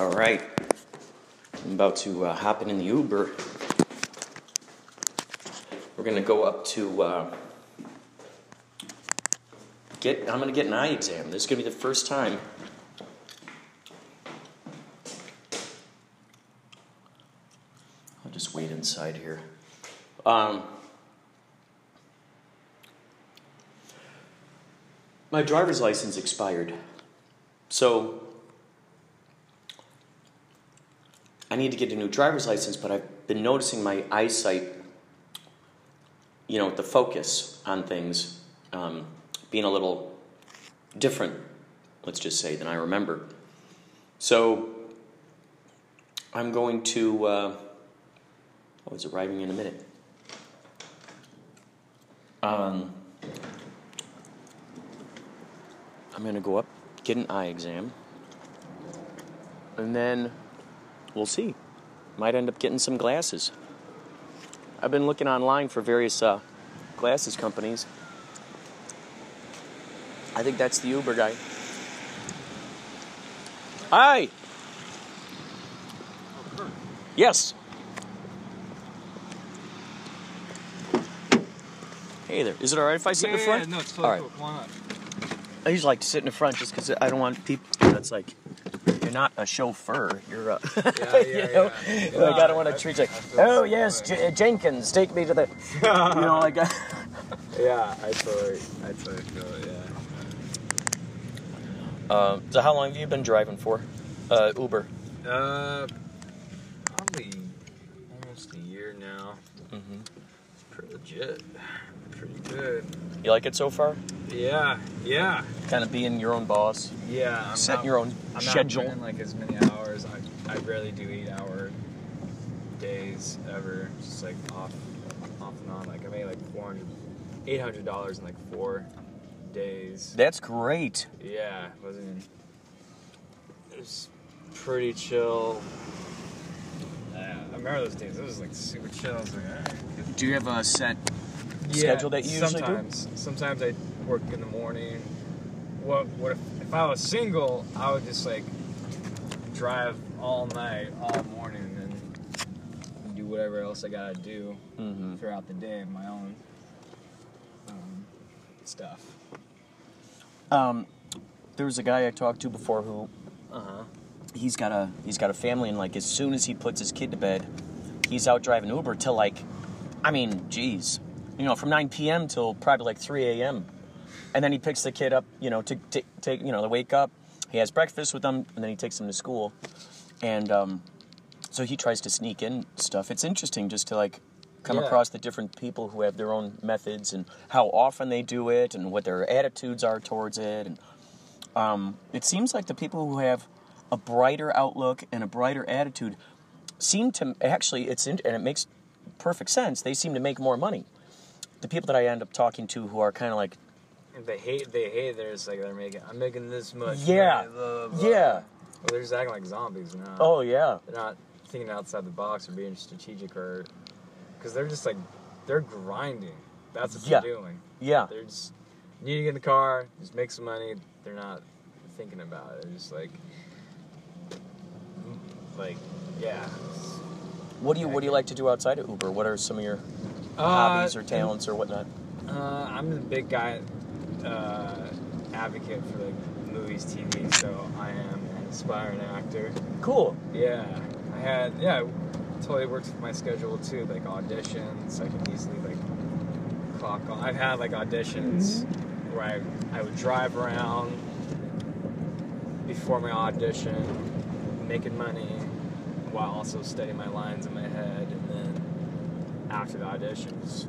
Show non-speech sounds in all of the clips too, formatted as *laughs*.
All right. I'm about to uh, hop in, the Uber. We're gonna go up to uh, get. I'm gonna get an eye exam. This is gonna be the first time. I'll just wait inside here. Um, my driver's license expired, so I need to get a new driver's license, but I've been noticing my eyesight, you know, the focus on things um, being a little different, let's just say, than I remember. So I'm going to, uh, oh, it's arriving in a minute. Um, I'm going to go up, get an eye exam, and then we'll see. Might end up getting some glasses. I've been looking online for various uh, glasses companies. I think that's the Uber guy. Hi. Yes. Hey there. Is it all right if I sit in the front? no, it's totally All right. cool. On up. I usually like to sit in the front just because I don't want people. That's like you're not a chauffeur. You're a. *laughs* Yeah, you know? yeah. Like, I don't want to treat you like, oh so yes. J- Jenkins, take me to the. *laughs* You know, like. uh, Yeah, I totally, I totally feel it. Yeah. Um, so how long have you been driving for? Uh, Uber. Uh, probably almost a year now. hmm Pretty legit. Pretty good. You like it so far? Yeah, yeah, Kind of being your own boss, yeah. I'm setting not, your own I'm schedule. not like as many hours. I, I rarely do eight hour days ever. Just like off, off and on. Like I made like 400 800 dollars in like four days. That's great. Yeah, it wasn't. It was pretty chill. Yeah, I remember those days. It was like super chill. I was like, alright. Do you have a set Yeah, schedule that you usually do? sometimes, Sometimes I work in the morning. What what if, if I was single? I would just like drive all night, all morning, and do whatever else I gotta do Mm-hmm. throughout the day of my own um, stuff. Um, there was a guy I talked to before who Uh huh. he's got a he's got a family and like as soon as he puts his kid to bed, he's out driving Uber till like, I mean, geez, you know, from 9 p.m. till probably like 3 a.m. And then he picks the kid up, you know, to take you know, to wake up. He has breakfast with them, and then he takes them to school. And um, so he tries to sneak in stuff. It's interesting just to like come Yeah. across the different people who have their own methods and how often they do it and what their attitudes are towards it. And um, it seems like the people who have a brighter outlook and a brighter attitude seem to actually it's in, and it makes perfect sense. They seem to make more money. The people that I end up talking to who are kind of like They hate. They hate. There's like they're making. I'm making this much. Yeah. money, blah, blah. yeah, Well, they're just acting like zombies now. oh yeah, They're not thinking outside the box or being strategic or, because they're just like, they're grinding. That's what Yeah. they're doing. yeah. They're just need to get in the car, just make some money. They're not thinking about it. They're just like, like, yeah. What do you what do you like to do outside of Uber? What are some of your Uh, hobbies or talents or whatnot? Uh, I'm the big guy uh, advocate for like movies, TV, so I am an aspiring actor. Cool. Yeah, I had yeah, it totally works with my schedule too. Like auditions, I can easily like clock on. I've had like auditions where I I would drive around before my audition, making money while also studying my lines in my head, and then after the auditions,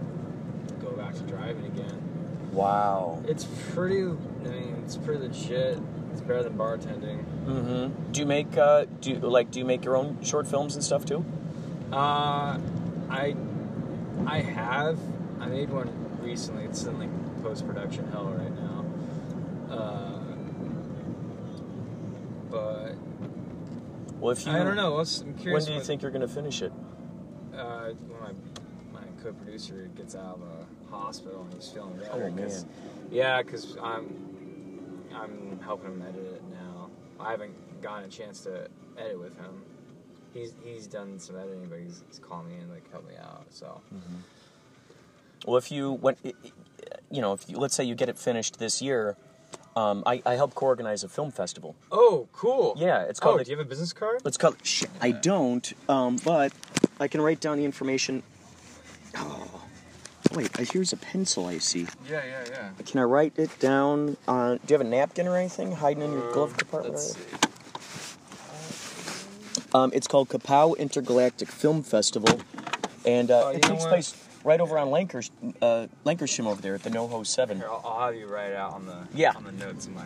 go back to driving again. Wow. It's pretty. I mean, it's pretty legit. It's better than bartending. Mm-hmm. Do you make uh, do you, like do you make your own short films and stuff too? Uh, I I have. I made one recently. It's in like post production hell right now. Uh, but Well, if you I don't know. I'm When do you what- think you're gonna finish it? Uh, when my my co-producer gets out of the hospital and he's feeling better. Oh, 'cause- man. Yeah, because I'm I'm helping him edit it now. I haven't gotten a chance to edit with him. He's he's done some editing, but he's, he's called me and like helped me out. So Well, if you went, you know, if you, let's say you get it finished this year, um, I, I help co-organize a film festival. oh, cool. Yeah, it's Oh, called. do you have a business card? It's called. call it. Shit, I don't. Um, but I can write down the information. Oh, wait. I- Here's a pencil. I see. Yeah, yeah, yeah. Can I write it down? On, do you have a napkin or anything hiding in your glove compartment? Let's see. Um, it's called Kapow Intergalactic Film Festival, and uh, Oh, it takes place right over on Lancers, uh, Lankershim over there at the NoHo Seven. Here, I'll, I'll have you write it out on the Yeah. on the notes in my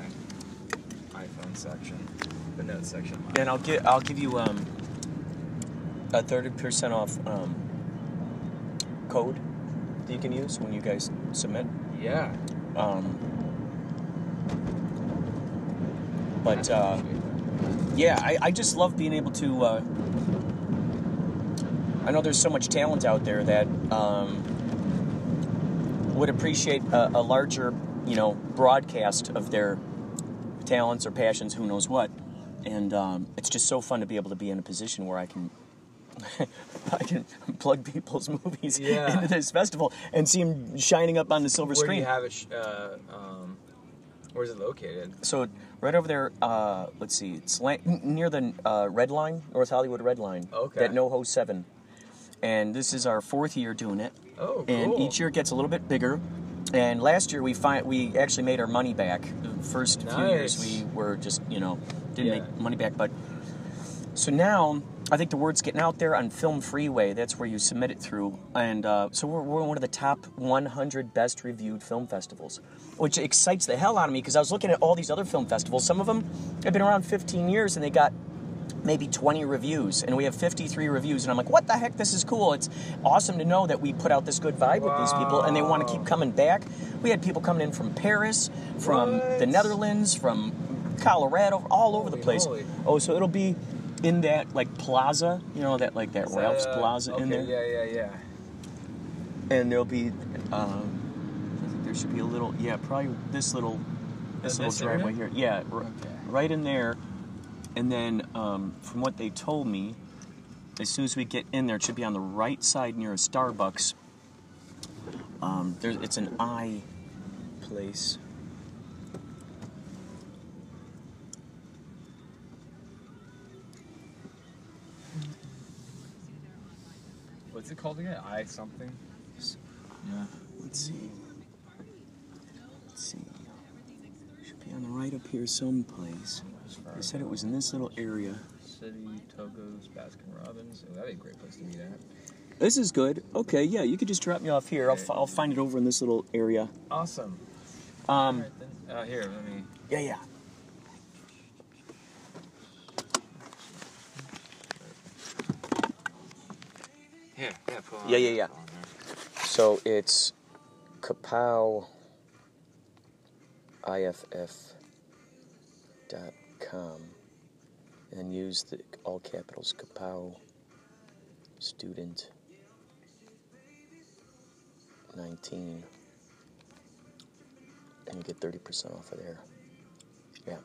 iPhone section, the notes section. And I'll get I'll give you um, a thirty percent off um, code that you can use when you guys submit. yeah. Um, but uh, yeah, I, I just love being able to. Uh, I know there's so much talent out there that um, would appreciate a, a larger, you know, broadcast of their talents or passions, who knows what. And um, it's just so fun to be able to be in a position where I can. *laughs* I can plug people's movies Yeah. into this festival and see them shining up on the silver Where do screen. you have it? Sh- uh, um, where's it located? So right over there, uh, let's see, it's la- near the uh, Red Line, North Hollywood Red Line. Okay. That NoHo Seven, and this is our fourth year doing it. Oh, And each year it gets a little bit bigger. And last year we find we actually made our money back. The first few years we were just you know didn't Yeah. make money back, but so now I think the word's getting out there on Film Freeway. That's where you submit it through, and uh, so we're, we're one of the top 100 best reviewed film festivals, which excites the hell out of me because I was looking at all these other film festivals. Some of them have been around 15 years and they got maybe 20 reviews, and we have 53 reviews, and I'm like, what the heck? This is cool. It's awesome to know that we put out this good vibe with these people, and they want to keep coming back. We had people coming in from Paris, from the Netherlands, from Colorado, all over the place. moly. Oh, so it'll be in that like plaza, you know, that like that Is Ralph's that, uh, Plaza okay, in there, Yeah, yeah, yeah. and there'll be, um, I think there should be a little, yeah, probably this little, this little this area? driveway here, yeah, r- Okay. right in there, and then um, from what they told me, as soon as we get in there, it should be on the right side near a Starbucks. Um, there's, it's an I place. What's it called again? I something. Yeah. Let's see. Let's see. Should be on the right up here someplace. They said it was in this little area. City, Togo's, Baskin Robbins. Oh, that'd be a great place to meet at. This is good. Okay, yeah, you could just drop me off here. I'll, fi- I'll find it over in this little area. Awesome. Um, Alright then. Uh, here, let me. yeah, yeah. Yeah, Yeah, yeah, yeah. So it's kapow iff dot com. And use the all capitals kapow student 19 and you get 30% off of there. Yeah.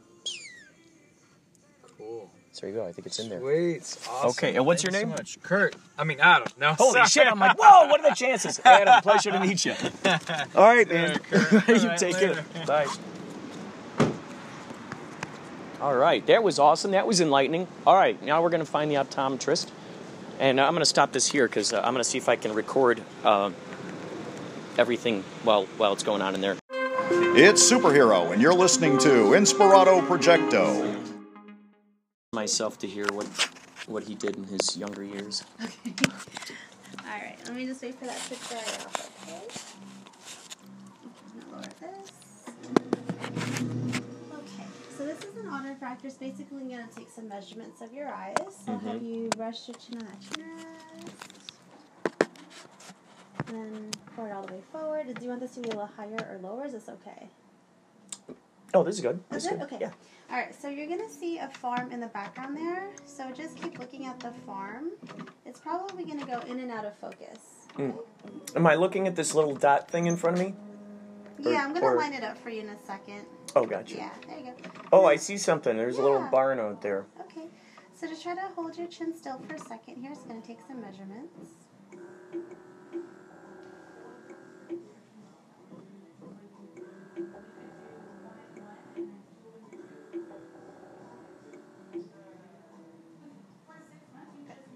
Cool. So there you go i think it's in there Sweet. Awesome. Okay, and what's your Thank you name? So much. Kurt. I mean Adam. No. holy sorry. shit i'm like whoa what are the chances adam pleasure to meet you *laughs* all right man Kurt. *laughs* you All right, take later. care bye All right, that was awesome. That was enlightening. All right, now we're going to find the optometrist. And I'm going to stop this here because uh, I'm going to see if I can record uh, everything while, while it's going on in there. It's Superhero, and you're listening to Inspirato Projecto. Myself to hear what, what he did in his younger years. Okay. *laughs* All right. Let me just wait for that to dry off. Okay. Lower this. Okay. So this is an refractor. It's basically going to take some measurements of your eyes. So I'll have mm-hmm. you brush your chin on that chin rest. Then pour it all the way forward. Do you want this to be a little higher or lower? Is this okay? Oh, this is good. This Is good. Okay. Yeah. All right, so you're gonna see a farm in the background there. So just keep looking at the farm. It's probably gonna go in and out of focus. Mm. Am I looking at this little dot thing in front of me? Or- yeah, I'm gonna or- line it up for you in a second. Oh, gotcha. Yeah, there you go. Oh, I see something. There's a little barn out there. Okay. So to try to hold your chin still for a second here, it's going to take some measurements.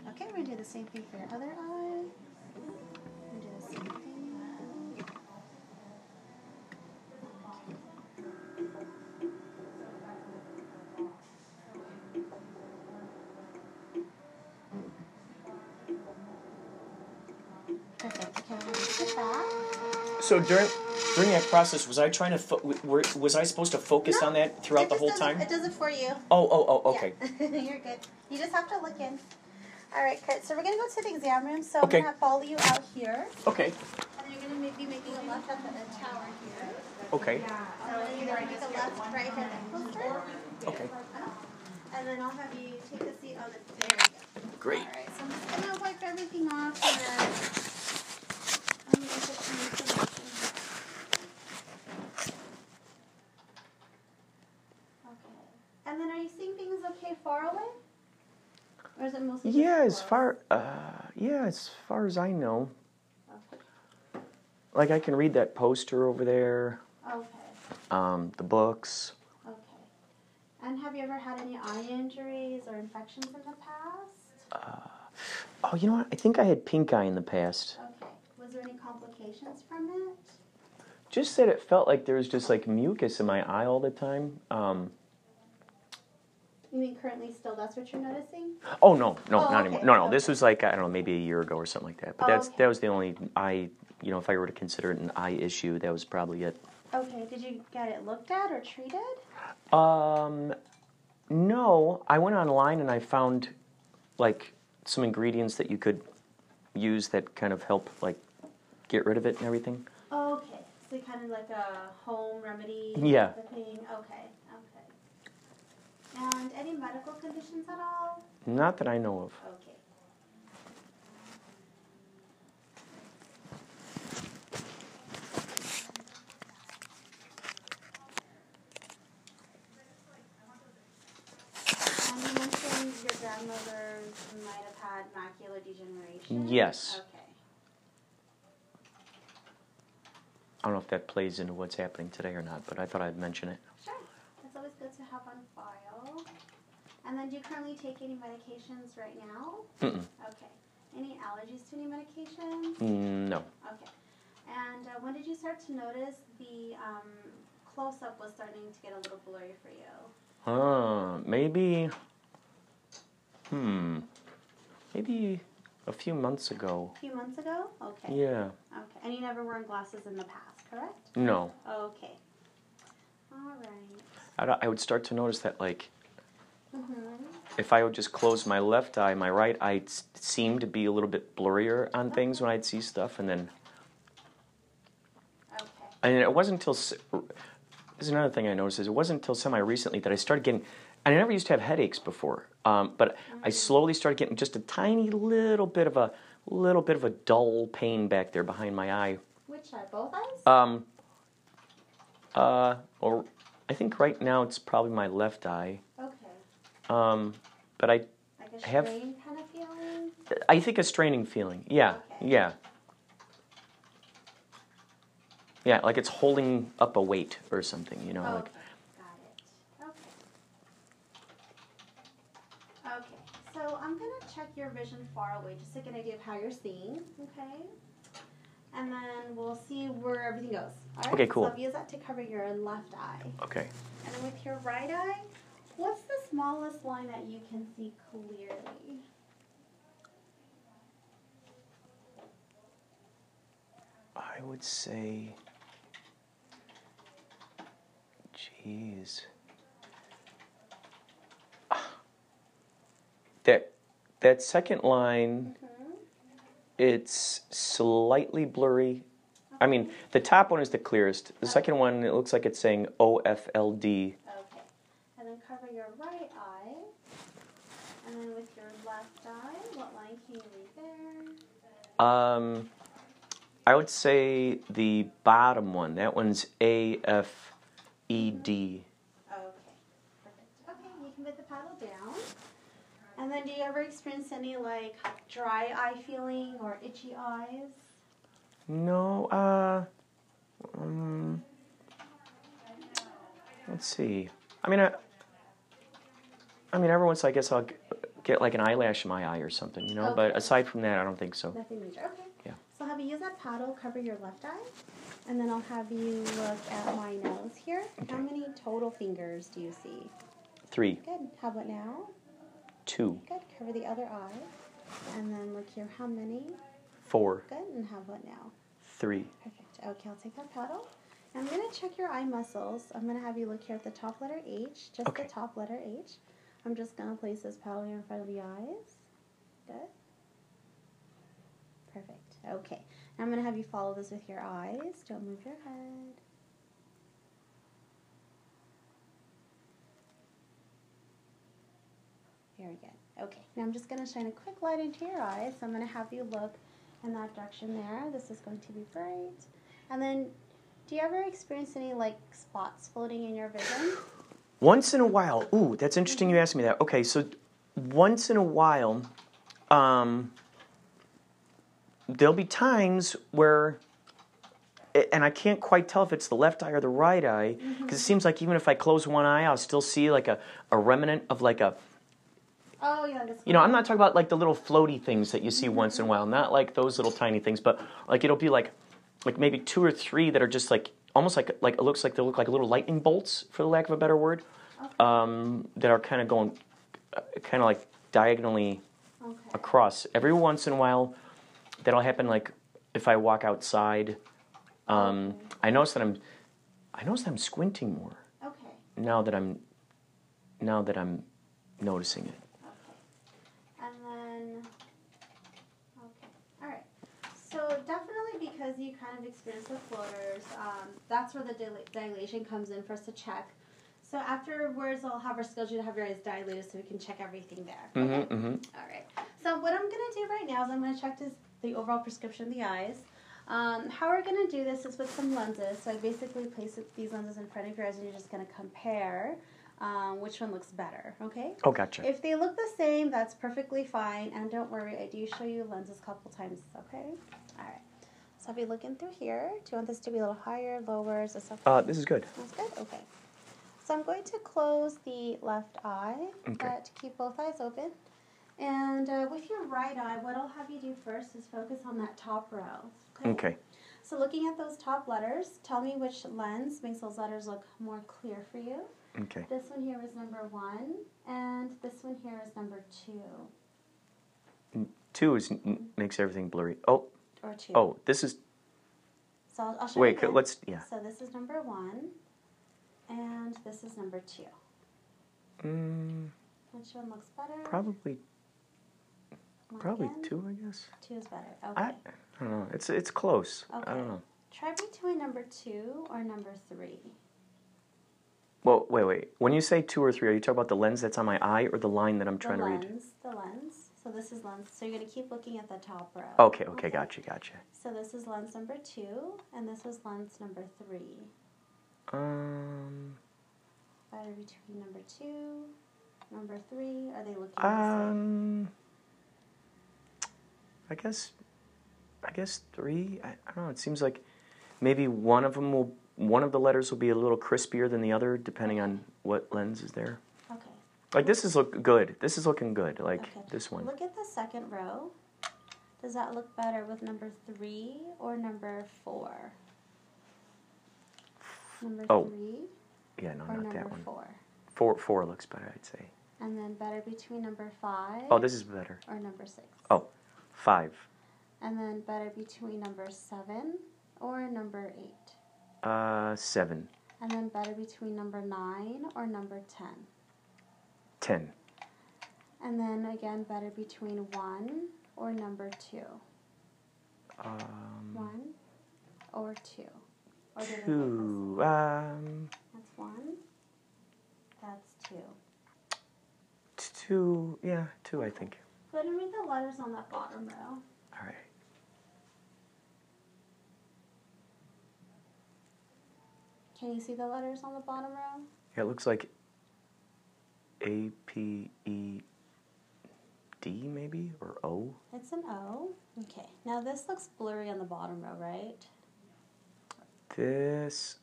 Okay, we're going to do the same thing for your other eye. To do the same thing. Perfect. Okay, we're going to sit back. So during during that process, was I trying to fo- were, was I supposed to focus No, on that throughout It the just whole does time? It, it does it for you. Oh, oh, oh, okay. Yeah. *laughs* You're good. You just have to look in. All right, Kurt. So we're gonna go to the exam room. So Okay. I'm gonna follow you out here, Okay. and you're gonna be making a left at the uh, tower here. Okay. So you're gonna make a left right here at the poster. Okay. And then I'll have you take a seat on the. There you go. Great. All right. So I'm just gonna wipe everything off and then. I'm gonna put some information. Okay. And then are you seeing things okay far away? Or is it mostly Yeah, as far uh, yeah, as far as I know, Okay. like I can read that poster over there, Okay. um, the books. Okay. And have you ever had any eye injuries or infections in the past? Oh, you know what? I think I had pink eye in the past. Okay. Was there any complications from it? Just that it felt like there was just like mucus in my eye all the time. Um, You mean currently still that's what you're noticing? oh no, no, Oh, not okay, anymore. No, no. This okay. was like I don't know, maybe a year ago or something like that. But Oh, that's okay. that was the only eye. You know, if I were to consider it an eye issue, that was probably it. Okay. Did you get it looked at or treated? Um, no, I went online and I found like some ingredients that you could use that kind of help like get rid of it and everything. Okay. So kind of like a home remedy Yeah. type of thing. Okay. And any medical conditions at all? Not that I know of. Okay. And you mentioned your grandmother's might have had macular degeneration? Yes. Okay. I don't know if that plays into what's happening today or not, but I thought I'd mention it. Always good to have on file. And then do you currently take any medications right now? Mm-mm. Okay. Any allergies to any medications? Mm, no. Okay. And uh, when did you start to notice the um, close up was starting to get a little blurry for you? Uh, maybe. Hmm. Maybe a few months ago. A few months ago? Okay. Yeah. Okay. And you never worn glasses in the past, correct? No. Okay. All right. I, I would start to notice that, like, Mm-hmm. if I would just close my left eye, my right eye seemed to be a little bit blurrier on things when I'd see stuff, and then. Okay. And it wasn't until. This is another thing I noticed is it wasn't until semi recently that I started getting. And I never used to have headaches before, um, but I slowly started getting just a tiny little bit of a little bit of a dull pain back there behind my eye. Which eye? Both eyes? Um. Uh. Or I think right now it's probably my left eye. okay. Um. But I Like a have- kind of feeling? I think a straining feeling. Yeah. Okay. Yeah. Yeah, like it's holding up a weight or something, you know. Okay. Like, Got it. Okay. Okay. So I'm gonna check your vision far away just to get an idea of how you're seeing. Okay. And then we'll see where everything goes. All right. Okay, cool. So use that to cover your left eye. okay. And with your right eye, what's the smallest line that you can see clearly? I would say. Jeez. *sighs* That that second line? It's slightly blurry. I mean, the top one is the clearest. The second one, it looks like it's saying OFLD. Okay. And then cover your right eye. And then with your left eye, what line can you read there? Um, I would say the bottom one. That one's AFD. E D. Okay, perfect. Okay, you can put the paddle down. And then, do you ever experience any like dry eye feeling or itchy eyes? No, uh, um, let's see. I mean, I, I mean, every once I guess I'll g- get like an eyelash in my eye or something, you know. But aside from that, I don't think so. Nothing major. Okay. Yeah. So, have you use that paddle cover your left eye, and then I'll have you look at my nose here. Okay. How many total fingers do you see? Three, Good. How about now? Two, Good. Cover the other eye, and then look here. How many? four, Good. And how about now? three. Perfect. Okay, I'll take that paddle. I'm going to check your eye muscles. I'm going to have you look here at the top letter H, just Okay. the top letter H. I'm just going to place this paddle here in front of the eyes. Good. Perfect. Okay. Now I'm going to have you follow this with your eyes. Don't move your head. Very good. Okay. Now I'm just going to shine a quick light into your eyes. So I'm going to have you look in that direction there. This is going to be bright. And then, do you ever experience any like spots floating in your vision? Once in a while, ooh, that's interesting you asked me that. Okay, so once in a while, um, there'll be times where, and I can't quite tell if it's the left eye or the right eye, because it seems like even if I close one eye, I'll still see like a, a remnant of like a, Oh yeah, you know, I'm not talking about like the little floaty things that you see once in a while, not like those little tiny things, but like it'll be like, like maybe two or three that are just like almost like like it looks like they look like little lightning bolts, for the lack of a better word, um, that are kind of going, uh, kind of like diagonally Okay. across. Every once in a while, that'll happen. Like if I walk outside, um, I notice that I'm, I notice that I'm squinting more Okay. now that I'm, now that I'm noticing it. Okay. And then, okay, all right. So definitely because you kind of experience the floaters, um, that's where the dil- dilation comes in for us to check. So afterwards, I'll have our schedule to have your eyes dilated so we can check everything there. Mm-hmm, mm-hmm. All right. So what I'm gonna do right now is I'm gonna check this, the overall prescription of the eyes. Um, how we're gonna do this is with some lenses. So I basically place these lenses in front of your eyes, and you're just gonna compare um, which one looks better. Okay. Oh, gotcha. If they look the same, that's perfectly fine. And don't worry, I do show you lenses a couple times. Okay. All right. So I'll be looking through here. Do you want this to be a little higher, lower? Is this okay? Uh, this is good. That's good. Okay. So I'm going to close the left eye, Okay. but keep both eyes open. And uh, with your right eye, what I'll have you do first is focus on that top row. Okay. So looking at those top letters, tell me which lens makes those letters look more clear for you. Okay. This one here is number one, and this one here is number two, Two is n- makes everything blurry. Oh, or two. oh, this is. So I'll, I'll show Wait, you again. let's. Yeah. So this is number one, and this is number two. Mm, Which one looks better? probably, One probably again? two, I guess. Two is better. Okay. I, I don't know. It's it's close. I Okay. don't know. Try between number two or number three. Well, wait, wait. When you say two or three, are you talking about the lens that's on my eye or the line that I'm trying the to lens, read? the lens. So this is lens. So you're gonna keep looking at the top row. Okay, okay, gotcha, gotcha. So this is lens number two, and this is lens number three. Um, Better between number two, number three. Are they looking the same? um, I guess, I guess three. I, I don't know. It seems like maybe one of them will, one of the letters will be a little crispier than the other, depending on what lens is there. Like this is look good. This is looking good. Like Okay. this one. Look at the second row. Does that look better with number three or number four? Number three. Yeah, no, not that one. four? Four, four looks better, I'd say. And then better between number five Oh, this is better. or number six? Oh, five. And then better between number seven or number eight? Uh, seven. And then better between number nine or number ten? Ten. And then again better between one or number two? Um, One or two? Or do they look the two. Um, That's one. That's two. two. Yeah, two. I think. Go ahead and read the letters on that bottom row. All right. Can you see the letters on the bottom row? Yeah, it looks like A P E D maybe or O. It's an O. Okay. Now this looks blurry on the bottom row, right? This.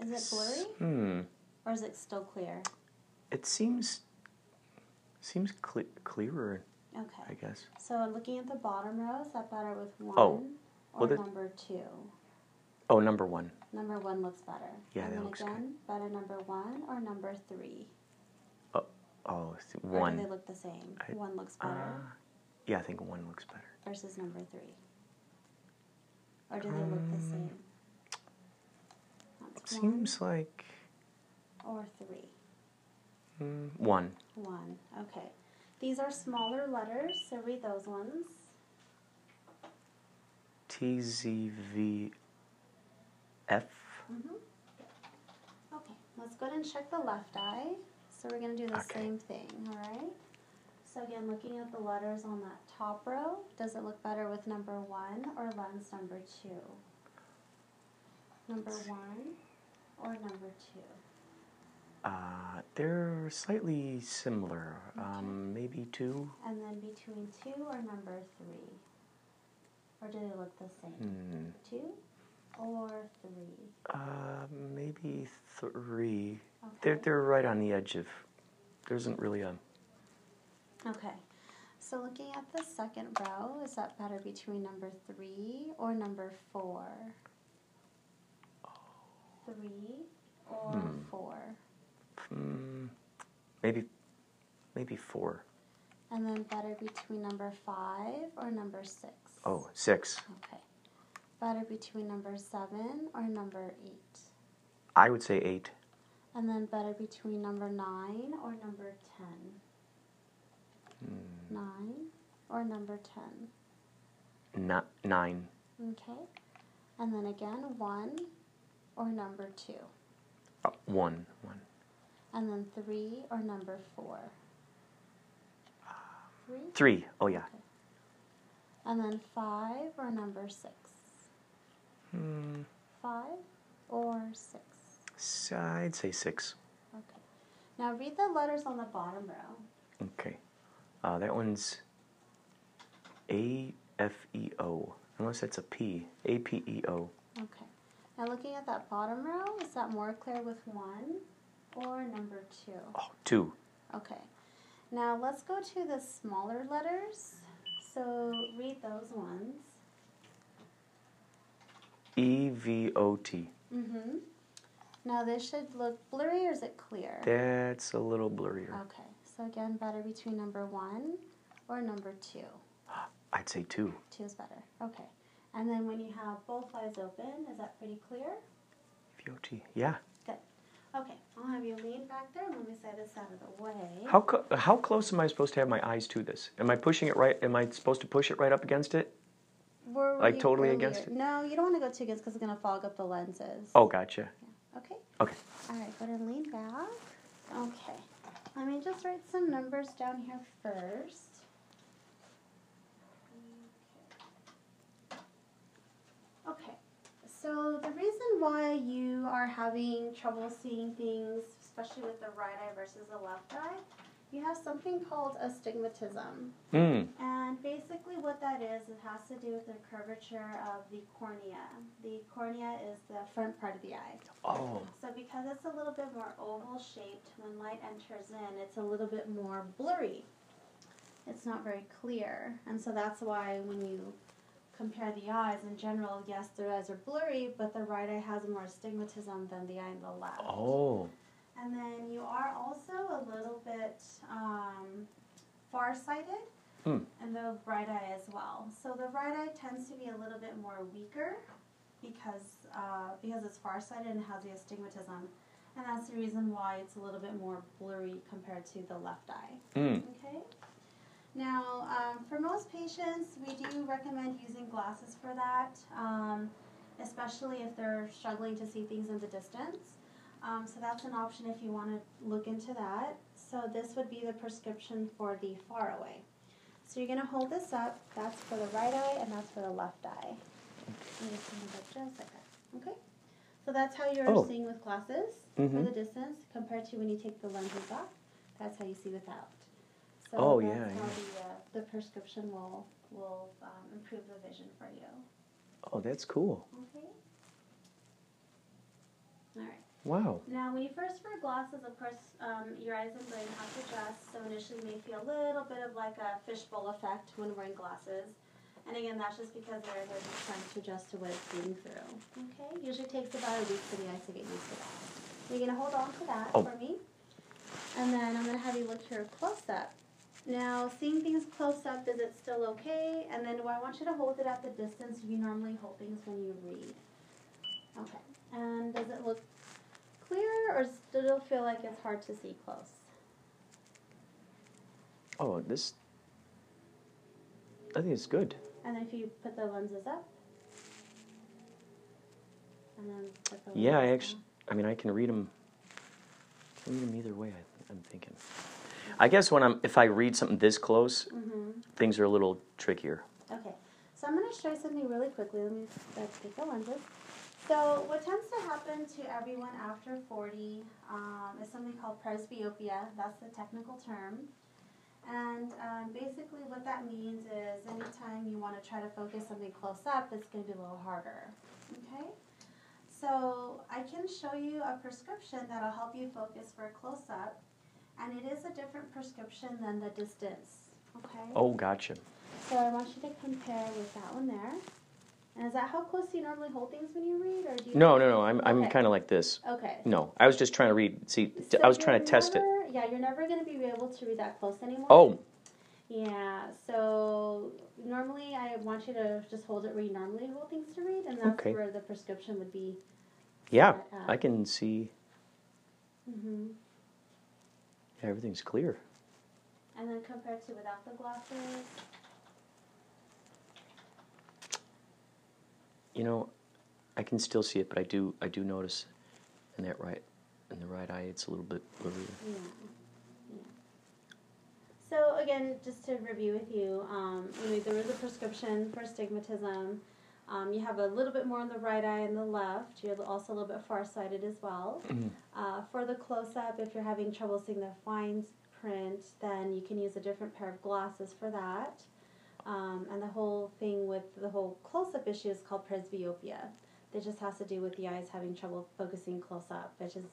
Is it blurry Hmm. or is it still clear? It seems seems cle- clearer, Okay. I guess. So looking at the bottom row, is that better with one Oh, or well, number two? Oh, number one. Number one looks better. Yeah, and that looks good. again, better number one or number three? Oh, th- Or do they look the same? I- one looks better Uh, yeah, I think one looks better. versus number three. Or do they look the Um, same? That's Seems like or three. mm, one. One. Okay. These are smaller letters, so read those ones. T Z V F. Mm-hmm. Okay, let's go ahead and check the left eye. So we're going to do the Okay. same thing, all right? So again, looking at the letters on that top row, does it look better with number one or lens number two? Number one or number two? Uh, they're slightly similar. Um, maybe two. And then between two or number three? Or do they look the same? Hmm. Two or three? Uh, maybe three. Okay. They're they're right on the edge of. There isn't really a. Okay, so looking at the second row, is that better between number three or number four? Three or Hmm. four? Mm, maybe, maybe four. And then better between number five or number six? Oh, six. Okay. Better between number seven or number eight? I would say eight. And then better between number nine or number ten? Hmm. Nine or number ten? Not nine. Okay. And then again, one or number two. Uh, one. One. And then three or number four. Three. Three. Oh yeah. Okay. And then five or number six. Hmm. Five or six. So I'd say six. Okay. Now read the letters on the bottom row. Okay. Uh, that one's A F E O. Unless that's a P. A P E O. Okay. Now looking at that bottom row, is that more clear with one or number two? Oh, two. Okay. Now let's go to the smaller letters. So read those ones. E V O T. Mm-hmm. Now this should look blurry or is it clear? That's a little blurrier. Okay. So again, better between number one or number two. *gasps* I'd say two. Two is better. Okay. And then when you have both eyes open, is that pretty clear? V O T. Yeah. Good. Okay. I'll have you lean back there and let me say this out of the way. How co- how close am I supposed to have my eyes to this? Am I pushing it right? Am I supposed to push it right up against it? Were like totally earlier- against it? No, you don't want to go too against because it's going to fog up the lenses. Oh, gotcha. Okay. Okay. All right, go ahead and lean back. Okay. Let me just write some numbers down here first. Okay. So the reason why you are having trouble seeing things, especially with the right eye versus the left eye, you have something called astigmatism. Hmm. And basically, what that is, it has to do with the curvature of the cornea. The cornea is the front part of the eye. Oh. So, because it's a little bit more oval shaped, when light enters in, it's a little bit more blurry. It's not very clear. And so, that's why when you compare the eyes in general, yes, their eyes are blurry, but the right eye has more astigmatism than the eye in the left. Oh. And then you are also a little bit um, farsighted Hmm. in the right eye as well. So the right eye tends to be a little bit more weaker because uh, because it's farsighted and has the astigmatism, and that's the reason why it's a little bit more blurry compared to the left eye. Hmm. Okay. Now, um, for most patients, we do recommend using glasses for that, um, especially if they're struggling to see things in the distance. Um, so that's an option if you want to look into that. So this would be the prescription for the far away. So you're going to hold this up. That's for the right eye and that's for the left eye. Just hold it just like that. Okay? So that's how you're Oh. seeing with glasses for Mhm. the distance compared to when you take the lenses off. That's how you see without. So Oh, that's yeah, how yeah. the, uh, the prescription will will um, improve the vision for you. Oh, that's cool. Okay. All right. Wow. Now, when you first wear glasses, of course, um, your eyes and brain have to adjust. So initially, you may feel a little bit of like a fishbowl effect when wearing glasses. And again, that's just because they're, they're just trying to adjust to what it's seeing through. Okay? Usually takes about a week for the eyes to get used to that. You're going to hold on to that Oh. for me. And then I'm going to have you look here close up. Now, seeing things close up, is it still okay? And then do I want you to hold it at the distance you normally hold things when you read. Okay. And does it look clear or still feel like it's hard to see close? Oh, this. I think it's good. And if you put the lenses up. And then put the Yeah, I actually. I mean, I can read them. Can read them either way. I, I'm thinking. I guess when I'm, if I read something this close. Mhm. things are a little trickier. Okay, so I'm going to show you something really quickly. Let me uh, take the lenses. So what tends to happen to everyone after 40 um, is something called presbyopia. That's the technical term. And um, basically what that means is anytime you want to try to focus something close up, it's going to be a little harder. Okay? So I can show you a prescription that'll help you focus for a close up. And it is a different prescription than the distance. Okay? Oh, gotcha. So I want you to compare with that one there. And is that how close you normally hold things when you read, or do you? No, no, no. I'm, I'm Okay. kind of like this. Okay. No, I was just trying to read. See, So I was trying to test it. Yeah, you're never going to be able to read that close anymore. Oh, Yeah. So normally I want you to just hold it where you normally hold things to read, and that's Okay. where the prescription would be. yeah. I can see hmm everything's clear. And then compared to without the glasses. You know, I can still see it, but I do I do notice in that right in the right eye it's a little bit blurry. Yeah. yeah. So again, just to review with you, um, you know, there is a prescription for astigmatism. Um, you have a little bit more on the right eye and the left. You're also a little bit farsighted as well. Uh, for the close-up, if you're having trouble seeing the fine print, then you can use a different pair of glasses for that. Um, and the whole thing with the whole close-up issue is called presbyopia. It just has to do with the eyes having trouble focusing close up, which is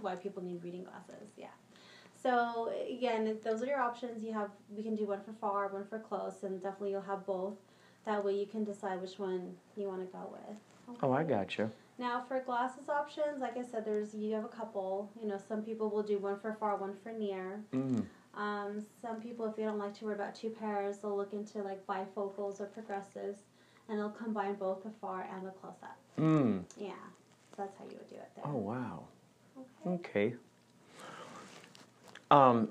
why people need reading glasses. Yeah. So again, those are your options. You have we can do one for far, one for close, and definitely you'll have both. That way you can decide which one you want to go with. Oh, I got you. Now for glasses options, like I said, there's you have a couple. You know, some people will do one for far, one for near. Mm. Um, some people, if they don't like to wear about two pairs, they'll look into like bifocals or progressives, and they'll combine both the far and the close up. Mm. Yeah, so that's how you would do it there. Oh wow. Okay. Okay. Um,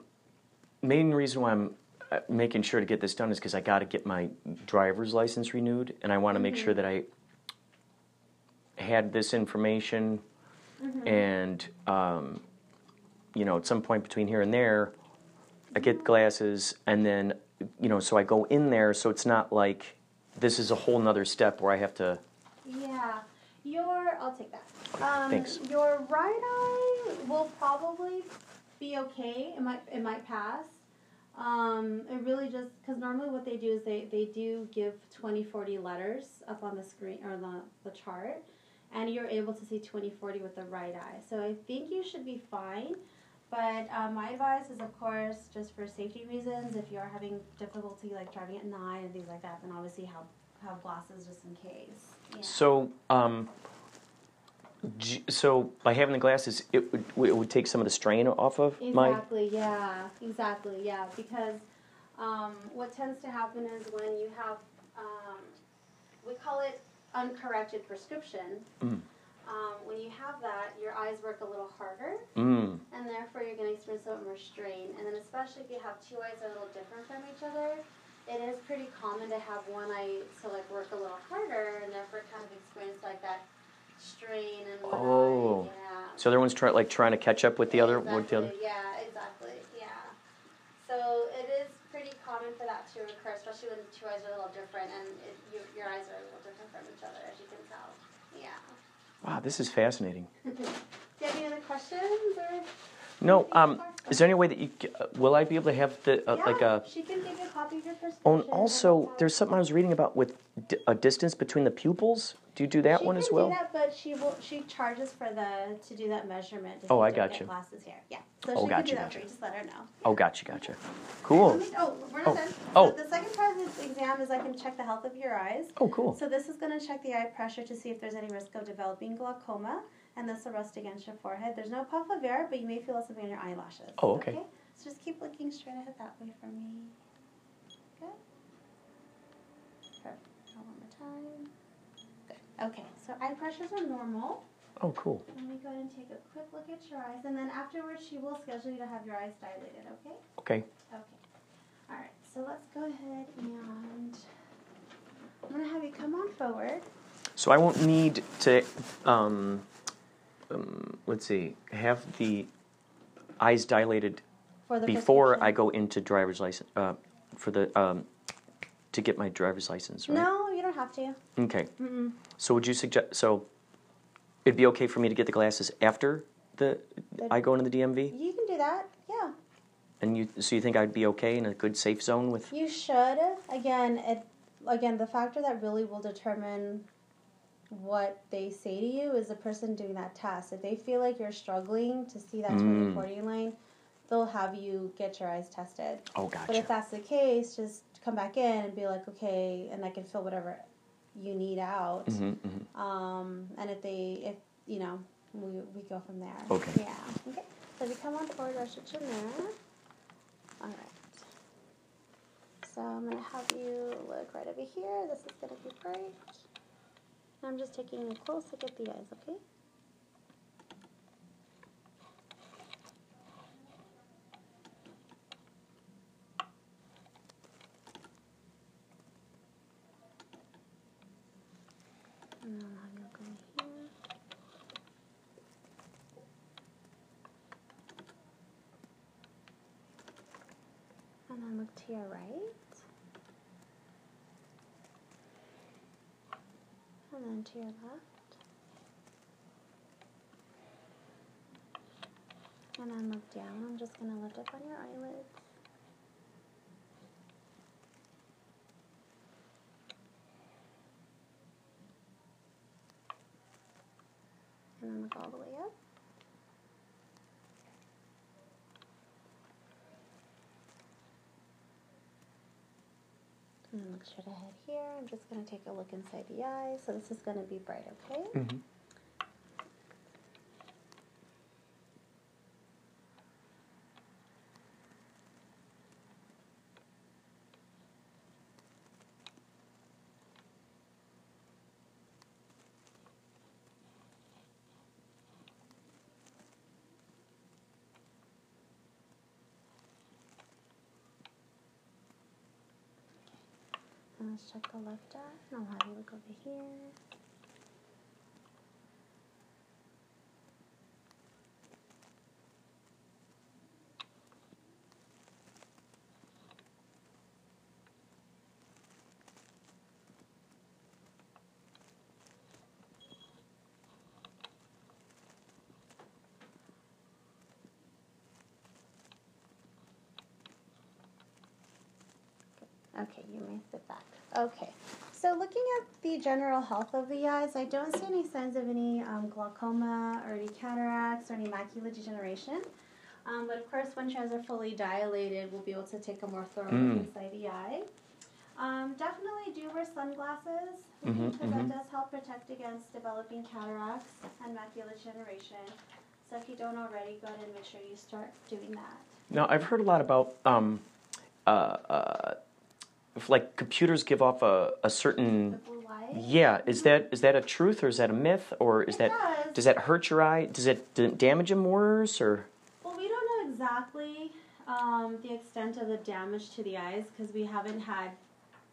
main reason why I'm uh, making sure to get this done is because I got to get my driver's license renewed, and I want to make sure that I had this information, and um, you know, at some point between here and there, I get glasses, and then you know, so I go in there, so it's not like this is a whole nother step where I have to. Yeah, your I'll take that. Um, Thanks. Your right eye will probably be okay. It might it might pass. Um, it really just because normally what they do is they, they do give 20, 40 letters up on the screen or the, the chart, and you're able to see 20, 40 with the right eye. So I think you should be fine. But uh, my advice is, of course, just for safety reasons, if you are having difficulty like driving at night and things like that, then obviously have have glasses just in case. Yeah. So, um, so by having the glasses, it would it would take some of the strain off of my. Exactly, yeah, exactly, yeah. Because um, what tends to happen is when you have, um, we call it uncorrected prescription. Mm. Um, when you have that, your eyes work a little harder, Mm. and therefore you're going to experience a little more strain. And then, especially if you have two eyes that are a little different from each other, it is pretty common to have one eye to like work a little harder, and therefore kind of experience like that strain and one Oh. Yeah. So everyone's trying like trying to catch up with the other exactly. with the other. Yeah, exactly. Yeah. So it is pretty common for that to occur, especially when two eyes are a little different and it, you, your eyes are a little different from each other, as you. Yeah. Wow, this is fascinating. *laughs* Do you have any other questions or? No, um, is there any way that you uh, will I be able to have the uh, yeah, like a? She can give you a copy of your prescription. Oh, and also, there's something I was reading about with d- a distance between the pupils. Do you do that she one as well? She can Do that, but she will. She charges for the to do that measurement. Oh, I got you. Glasses here. Yeah. So Oh, she gotcha, can do that gotcha. for you. Just let her know. Oh, gotcha, gotcha. Cool. Me- oh, we're not Oh, done. oh. So the second part of this exam is I can check the health of your eyes. Oh, cool. So this is going to check the eye pressure to see if there's any risk of developing glaucoma, and this will rest against your forehead. There's no puff of air, but you may feel something on your eyelashes. Oh, okay. So just keep looking straight ahead that way for me. Good. Perfect. One more time. Good. Okay. So eye pressures are normal. Oh, cool. Let me go ahead and take a quick look at your eyes, and then afterwards she will schedule you to have your eyes dilated. Okay. Okay. Okay. All right. So let's go ahead and I'm gonna have you come on forward. So I won't need to, um, um, let's see, have the eyes dilated For the before I go into driver's license, uh, for the, um, to get my driver's license, right? No, you don't have to. Okay. So would you suggest, so it'd be okay for me to get the glasses after the, I go into the DMV? You can do that. Yeah, And you, so you think I'd be okay in a good safe zone with, you should. Again, it again the factor that really will determine what they say to you is the person doing that test. If they feel like you're struggling to see that Mm. 20/40 line, they'll have you get your eyes tested. oh, gotcha. But if that's the case, just come back in and be like, okay, and I can fill whatever you need out. hmm hmm Um, and if they, if you know, we, we go from there. Okay. Yeah. Okay. So if you come on forward, in there. All right. So I'm gonna have you look right over here. This is gonna be great. I'm just taking a close look at the eyes. Okay. And then you look here. And then look to your right. And then to your left. And then look down. I'm just going to lift up on your eyelids. And then look all the way up. And then look straight ahead here. I'm just going to take a look inside the eye. So this is going to be bright, okay? hmm let's check the left eye. And I'll have you look over here. Okay, you may sit back. Okay, so looking at the general health of the eyes, I don't see any signs of any um, glaucoma or any cataracts or any macular degeneration. Um, but of course, once your eyes are fully dilated, we'll be able to take a more thorough Mm. inside the eye. Um, definitely do wear sunglasses because mhm. that does help protect against developing cataracts and macular degeneration. So if you don't already, go ahead and make sure you start doing that. Now, I've heard a lot about, um, uh, uh, like computers give off a, a certain, yeah, is that, is that a truth or is that a myth or is It that, does. does that hurt your eye? Does it d- damage them worse or? Well, we don't know exactly um, the extent of the damage to the eyes because we haven't had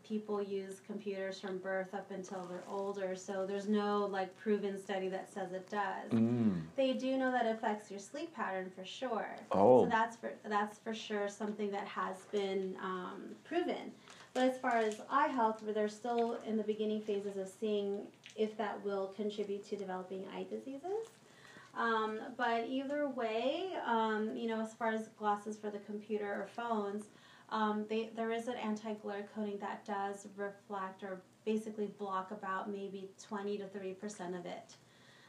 people use computers from birth up until they're older. So there's no like proven study that says it does. Mm. They do know that it affects your sleep pattern for sure. Oh. So that's for that's for sure something that has been um, proven. But as far as eye health, where they're still in the beginning phases of seeing if that will contribute to developing eye diseases. Um, but either way, um, you know, as far as glasses for the computer or phones, um, they, there is an anti-glare coating that does reflect or basically block about maybe 20 to 30% of it.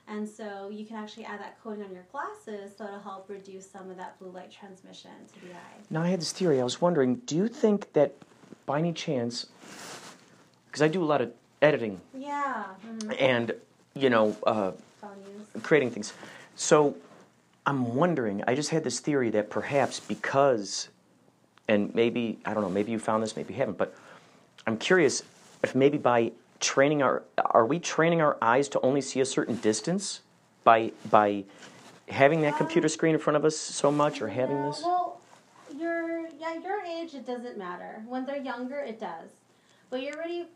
And so you can actually add that coating on your glasses so it'll help reduce some of that blue light transmission to the eye. Now I had this theory. I was wondering, do you think that by any chance, because I do a lot of editing Yeah. Mm-hmm. and you know uh, creating things, so I'm wondering. I just had this theory that perhaps because, and maybe I don't know, maybe you found this, maybe you haven't, but I'm curious if maybe by training our are we training our eyes to only see a certain distance by by having that computer screen in front of us so much or having this Yeah, your age it doesn't matter. When they're younger, it does. But you're already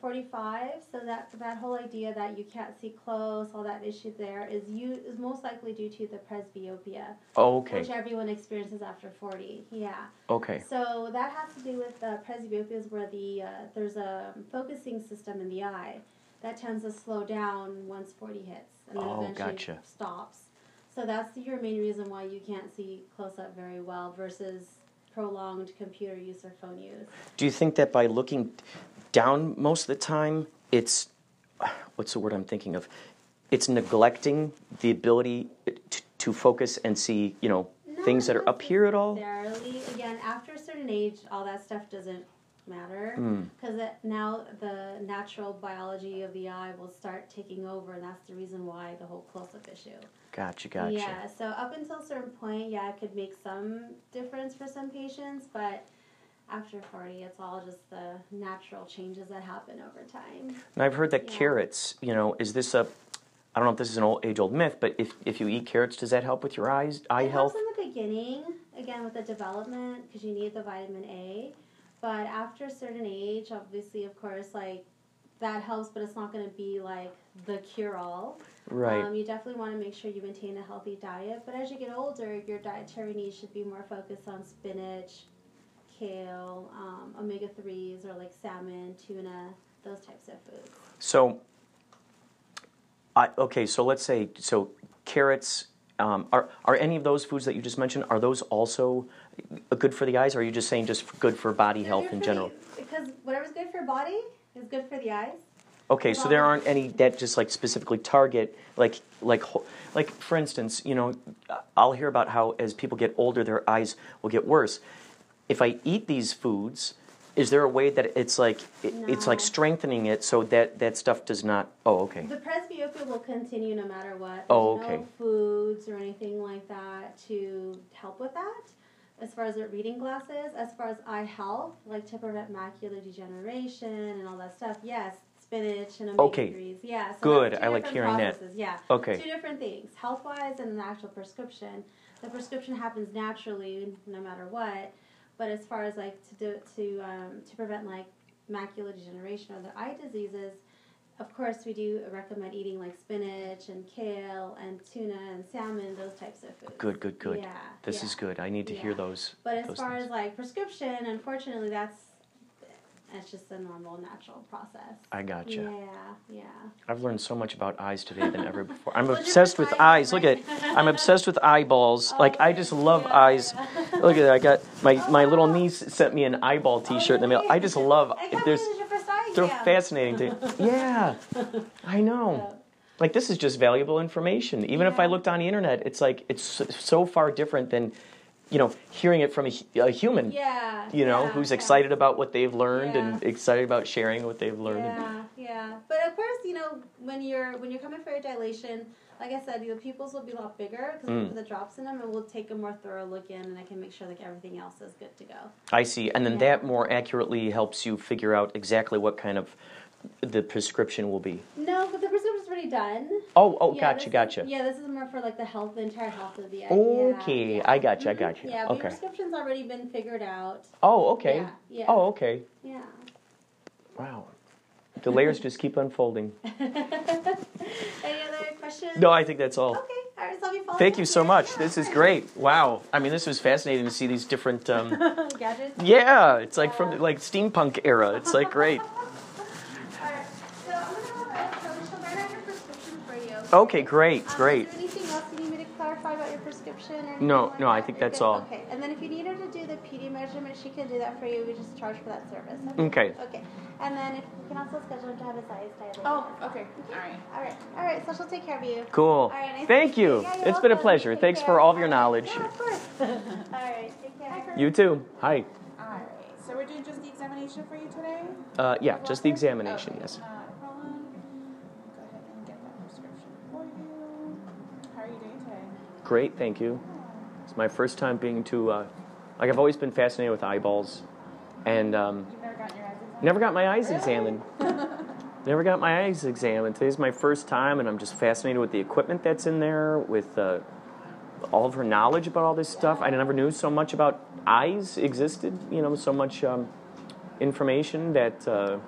45, so that that whole idea that you can't see close, all that issue there is you is most likely due to the presbyopia, oh, okay which everyone experiences after 40. Yeah. okay So that has to do with uh, presbyopia, is where the uh, there's a focusing system in the eye that tends to slow down once 40 hits and then Oh, eventually gotcha. stops. So that's your main reason why you can't see close up very well versus prolonged computer use or phone use. Do you think that by looking down most of the time, it's what's the word I'm thinking of? It's neglecting the ability to, to focus and see, you know, things that are up here at all? Again, after a certain age, all that stuff doesn't matter mm. because now the natural biology of the eye will start taking over, and that's the reason why the whole close-up issue. Gotcha, gotcha. Yeah, so up until a certain point, yeah, it could make some difference for some patients, but after 40, it's all just the natural changes that happen over time. And I've heard that Yeah. carrots, you know, is this a I don't know if this is an old age old myth, but if, if you eat carrots, does that help with your eyes eye it health? helps in the beginning, again, with the development, because you need the vitamin A. But after a certain age, obviously, of course, like that helps, but it's not going to be like the cure all. Right. Um, you definitely want to make sure you maintain a healthy diet. But as you get older, your dietary needs should be more focused on spinach, kale, um, omega 3s, or like salmon, tuna, those types of foods. So, I, okay, so let's say so carrots. Um, are are any of those foods that you just mentioned? Are those also good for the eyes? Or are you just saying just good for body health in general? the- because whatever's good for body is good for the eyes. Okay, so there aren't any that just like specifically target like like like for instance, you know, I'll hear about how as people get older, their eyes will get worse. If I eat these foods, is there a way that it's like it, it's like strengthening it so that that stuff does not? Oh, okay. The presbyopia will continue no matter what. Oh, There's Oh, okay. no foods or anything like that to help with that. As far as the reading glasses, as far as eye health, like to prevent macular degeneration and all that stuff, yes, spinach and omega Okay. 3s. Yeah. So Good. I like hearing that. Yeah. Okay. Two different things. Health wise and an actual prescription. The prescription happens naturally no matter what. But as far as like to do to um, to prevent like macular degeneration or the eye diseases, of course we do recommend eating like spinach and kale and tuna and salmon, those types of foods. Good, good, good. Yeah. This yeah. is good. I need to hear those. But as those far things. as like prescription, unfortunately, that's that's just a normal natural process. I gotcha. Yeah, yeah. I've learned so much about eyes today than ever *laughs* before. I'm obsessed with eyes. eyes, Look at? I'm obsessed with eyeballs. *laughs* Like I just love oh, Yeah, eyes. Look at that. I got my Oh, my little *laughs* niece sent me an eyeball T-shirt in the mail. I just love. I There's they're exam. fascinating. To, *laughs* yeah, I know. Like this is just valuable information. Even if I looked on the internet, it's like it's so- far different than, you know, hearing it from a, a human. Yeah. You know, yeah, who's yeah. excited about what they've learned and excited about sharing what they've learned. Yeah, yeah. But of course, you know, when you're when you're coming for a dilation, like I said, your pupils will be a lot bigger because Mm. of the drops in them, and we'll take a more thorough look in, and I can make sure like everything else is good to go. I see. And then Yeah. that more accurately helps you figure out exactly what kind of the prescription will be. No, but the prescription's already done. Oh, oh, Yeah, gotcha, this is- gotcha. yeah, this is more for like the health, the entire health of the eye. Okay, yeah. I gotcha, I Mhm. gotcha. Yeah, but your prescription's already been figured out. Oh, okay. Yeah, yeah. Oh, okay. Yeah. Wow. The layers just keep unfolding. *laughs* Questions? No, I think that's all. Okay. All right. So I'll be following Thank you so much. *laughs* This is great. Wow. I mean, this was fascinating to see these different. Um, *laughs* Gadgets. yeah, it's like from the like steampunk era. It's like great. *laughs* Alright, so have a Okay, great, Um, great. Is there anything else you need me to clarify about your prescription No, like no, I think that's all. Okay, and then if you need her to do the PD measurement, she can do that for you. We just charge for that service. Okay. Okay. And then if we can also schedule her to have his eyes dilated. Oh, okay. All right. All right. All right. So she'll take care of you. Cool. All right. Nice Thank to you. Yeah, you're It's been a pleasure. Take Thanks care. for all of your knowledge. Yeah, of course. *laughs* all right. Take care. You too. Hi. All right. So we're doing just the examination for you today? Uh, yeah, just the examination, Okay, yes. Not a problem. Go ahead and get that prescription for you. How are you doing today? Great, thank you. It's my first time being to, uh, like, I've always been fascinated with eyeballs, and um, You've never your eyes examined? never got my eyes Really? examined. *laughs* Never got my eyes examined. Today's my first time, and I'm just fascinated with the equipment that's in there, with uh, all of her knowledge about all this stuff. I never knew so much about eyes existed. You know, so much um, information that uh,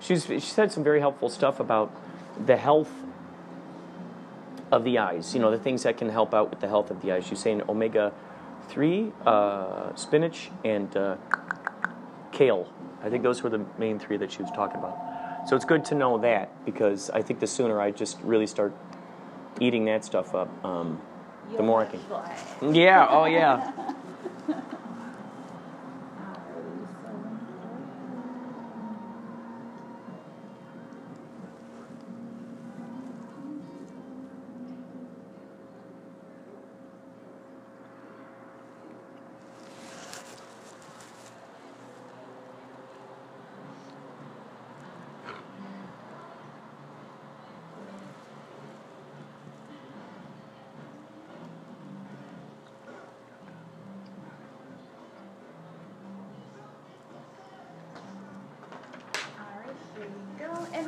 she's she said some very helpful stuff about the health of the eyes. You know, the things that can help out with the health of the eyes. She's saying omega three, uh, spinach, and uh, kale. I think those were the main three that she was talking about. So it's good to know that because I think the sooner I just really start eating that stuff up, um, the more I can. Yeah. Oh yeah.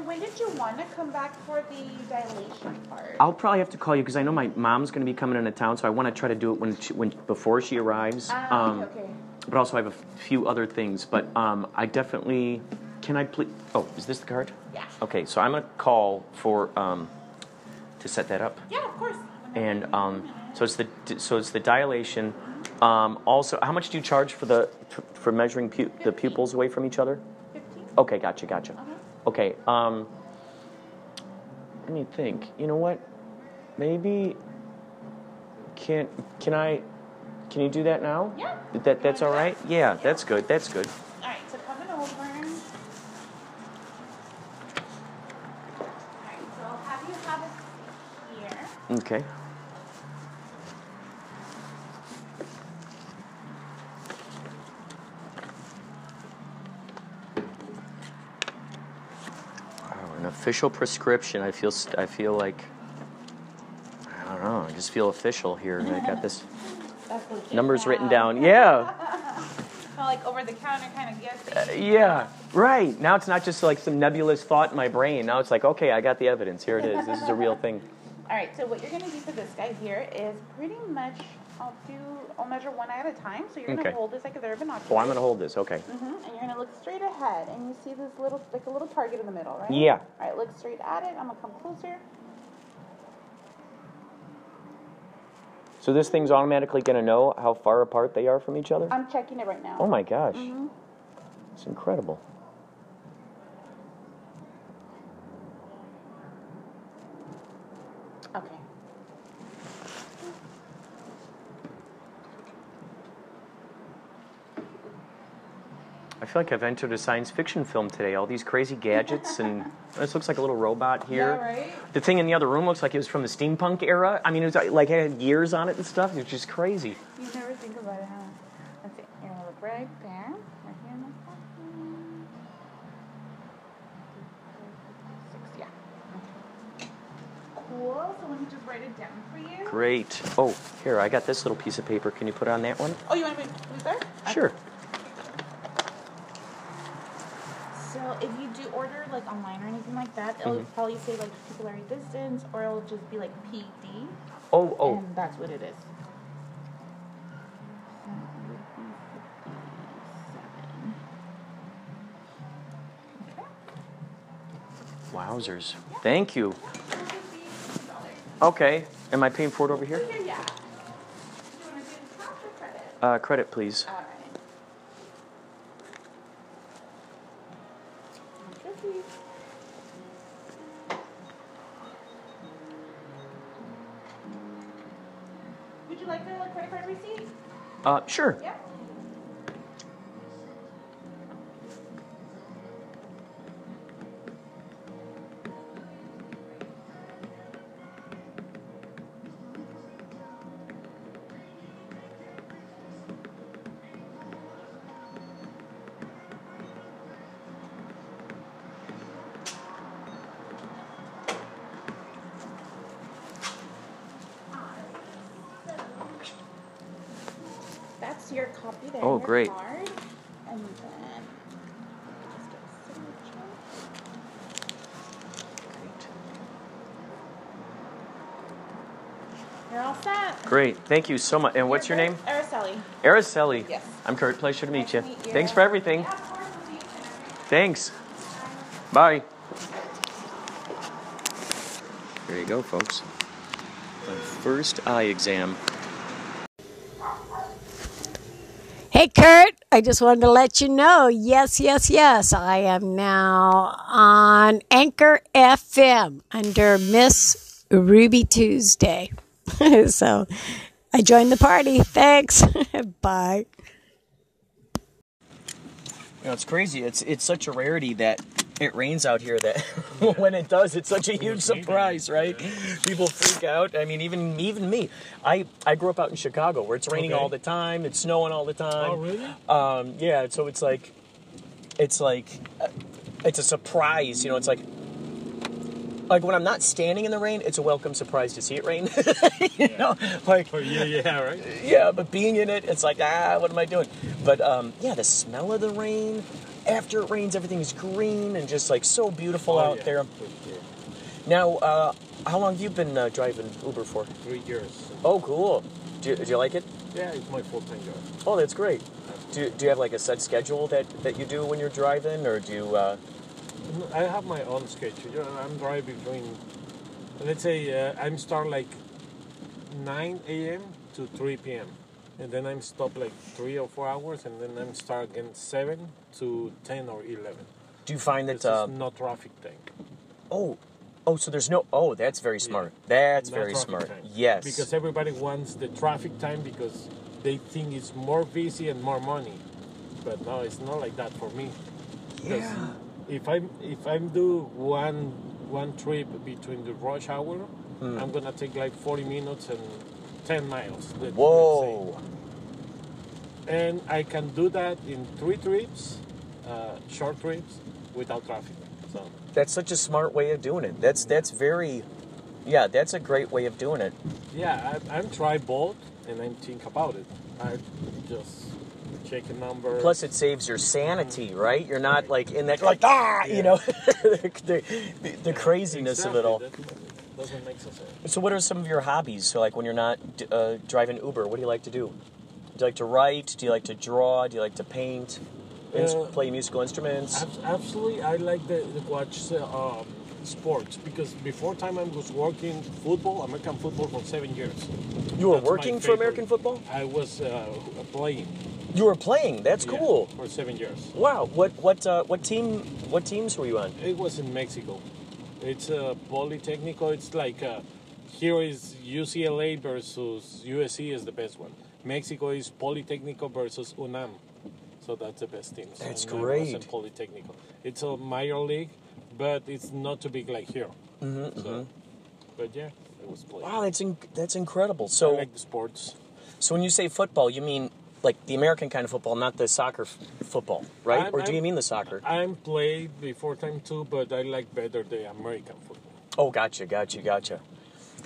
When did you want to come back for the dilation part? I'll probably have to call you because I know my mom's going to be coming into town, so I want to try to do it when she, when before she arrives. Ah, Um, okay. But also I have a few other things. But um, I definitely can I please. Oh, is this the card? Yeah. Okay, so I'm gonna call for um, to set that up. Yeah, of course. and um, so it's the so it's the dilation. Um, also, how much do you charge for the for measuring pu- the pupils away from each other? 15. Okay, gotcha, gotcha. Uh-huh. Okay, um, let me think. You know what? Maybe can can I can you do that now? Yeah. That that's all right. Wanna do right. that? Yeah, that's good. That's good. All right, so coming over. All right, so I'll have you have it here. Okay. Official prescription. I feel. st- I feel like. I don't know. I just feel official here. I got this numbers written down. Yeah. *laughs* Kind of like over the counter kind of guessing. Uh, yeah. Right. Now it's not just like some nebulous thought in my brain. Now it's like, okay, I got the evidence. Here it is. This is a real thing. *laughs* All right, so what you're gonna do for this guy here is pretty much I'll do I'll measure one eye at a time. So you're gonna Okay. hold this like a they're binoculars. Oh, I'm gonna hold this. Okay. hmm And you're gonna look straight ahead, and you see this little like a little target in the middle, right? Yeah. All right, look straight at it. I'm gonna come closer. So this thing's automatically gonna know how far apart they are from each other. I'm checking it right now. Oh my gosh. Mhm. It's incredible. I feel like I've entered a science fiction film today. All these crazy gadgets, and *laughs* this looks like a little robot here. Yeah, right. The thing in the other room looks like it was from the steampunk era. I mean, it was like, like it had gears on it and stuff. It's just crazy. You never think about it, huh? Let's. You're gonna look right there. Right here in the bottom. Six, yeah. Okay. Cool. So let me just write it down for you. Great. Oh, here I got this little piece of paper. Can you put it on that one? Oh, you want to move there? Sure. So if you do order like online or anything like that, it'll Mhm. probably say like pupillary distance, or it'll just be like PD, Oh, oh. and that's what it is. Wowzers. Thank you. Okay. Am I paying for it over here? Yeah, yeah. Do you want to do cash credit? Uh, credit, please. Uh, sure. Yep. You're all set. Great. Thank you so much. And what's your name? good. Araceli. Araceli. Yes. I'm Kurt. Pleasure to meet Nice you. to meet you. Thanks for everything. Yeah, of course. We'll see you. Thanks. Bye. There you go, folks. My first eye exam. Hey, Kurt, I just wanted to let you know yes, yes, yes, I am now on Anchor FM under Miss Ruby Tuesday. *laughs* so I joined the party. Thanks. *laughs* Bye. You know, it's crazy. It's it's such a rarity that it rains out here that *laughs* when it does, it's such a huge surprise, right? People freak out. I mean, even even me. I I grew up out in Chicago where it's raining Okay. all the time. It's snowing all the time. Oh, really? Um, yeah. So it's like, it's like, uh, it's a surprise. You know, it's like. Like when I'm not standing in the rain, it's a welcome surprise to see it rain. *laughs* you know, like Oh, yeah, yeah, right. yeah, but being in it, it's like, ah, what am I doing? But um, yeah, the smell of the rain. After it rains, everything is green and just like so beautiful Oh, out yeah, there. sure. Now, uh, how long have you been uh, driving Uber for? Three years. Oh, cool. Do you, do you like it? Yeah, it's my full-time job. Oh, that's great. Do you, do you have like a set schedule that, that you do when you're driving, or do you? Uh, I have my own schedule. You know, I'm driving between, let's say, uh, I'm start like 9 a.m. to 3 p.m. And then I'm stop like three or four hours, and then I'm start again 7 to 10 or 11. do you find that? Uh, is no traffic time. oh, oh, so there's no. Oh, that's very smart. That's No very smart. time. Yes. Because everybody wants the traffic time because they think it's more busy and more money. But no, it's not like that for me. Yeah. If I'm if I'm do one one trip between the rush hour, Hmm. I'm gonna take like 40 minutes and 10 miles. let's Whoa. And I can do that in three trips, uh, short trips, without traffic. So That's such a smart way of doing it. That's that's very. Yeah, that's a great way of doing it. yeah, I, I'm try both and I'm think about it. I just check a number. Plus, it saves your sanity, right? You're not like in that like ah, you know, *laughs* the, the, the craziness of it all. Exactly, that doesn't make sense. So, what are some of your hobbies? So, like when you're not uh, driving Uber, what do you like to do? Do you like to write? Do you like to draw? Do you like to paint? Ins- Uh, play musical instruments? Ab- Absolutely, I like the, the watch uh, um, sports because before time I was working football, American football for seven years. You were That's my working for favorite. American football? I was uh, playing. You were playing. That's yeah, cool. for seven years. Wow. What what uh, what team? What teams were you on? It was in Mexico. It's uh, Politécnico. It's like uh, here is UCLA versus USC is the best one. Mexico is Politécnico versus UNAM. So that's the best teams. That's And I was great. in Politécnico. It's a minor league, but it's not too big like here. Mm-hmm, so, But yeah, it was playing. Wow, that's in- that's incredible. I So like the sports. so when you say football, you mean like the American kind of football, not the soccer f- football, right? I'm- or do you I'm- mean the soccer? I'm played before time too, but I like better the American football. Oh, gotcha, gotcha, gotcha.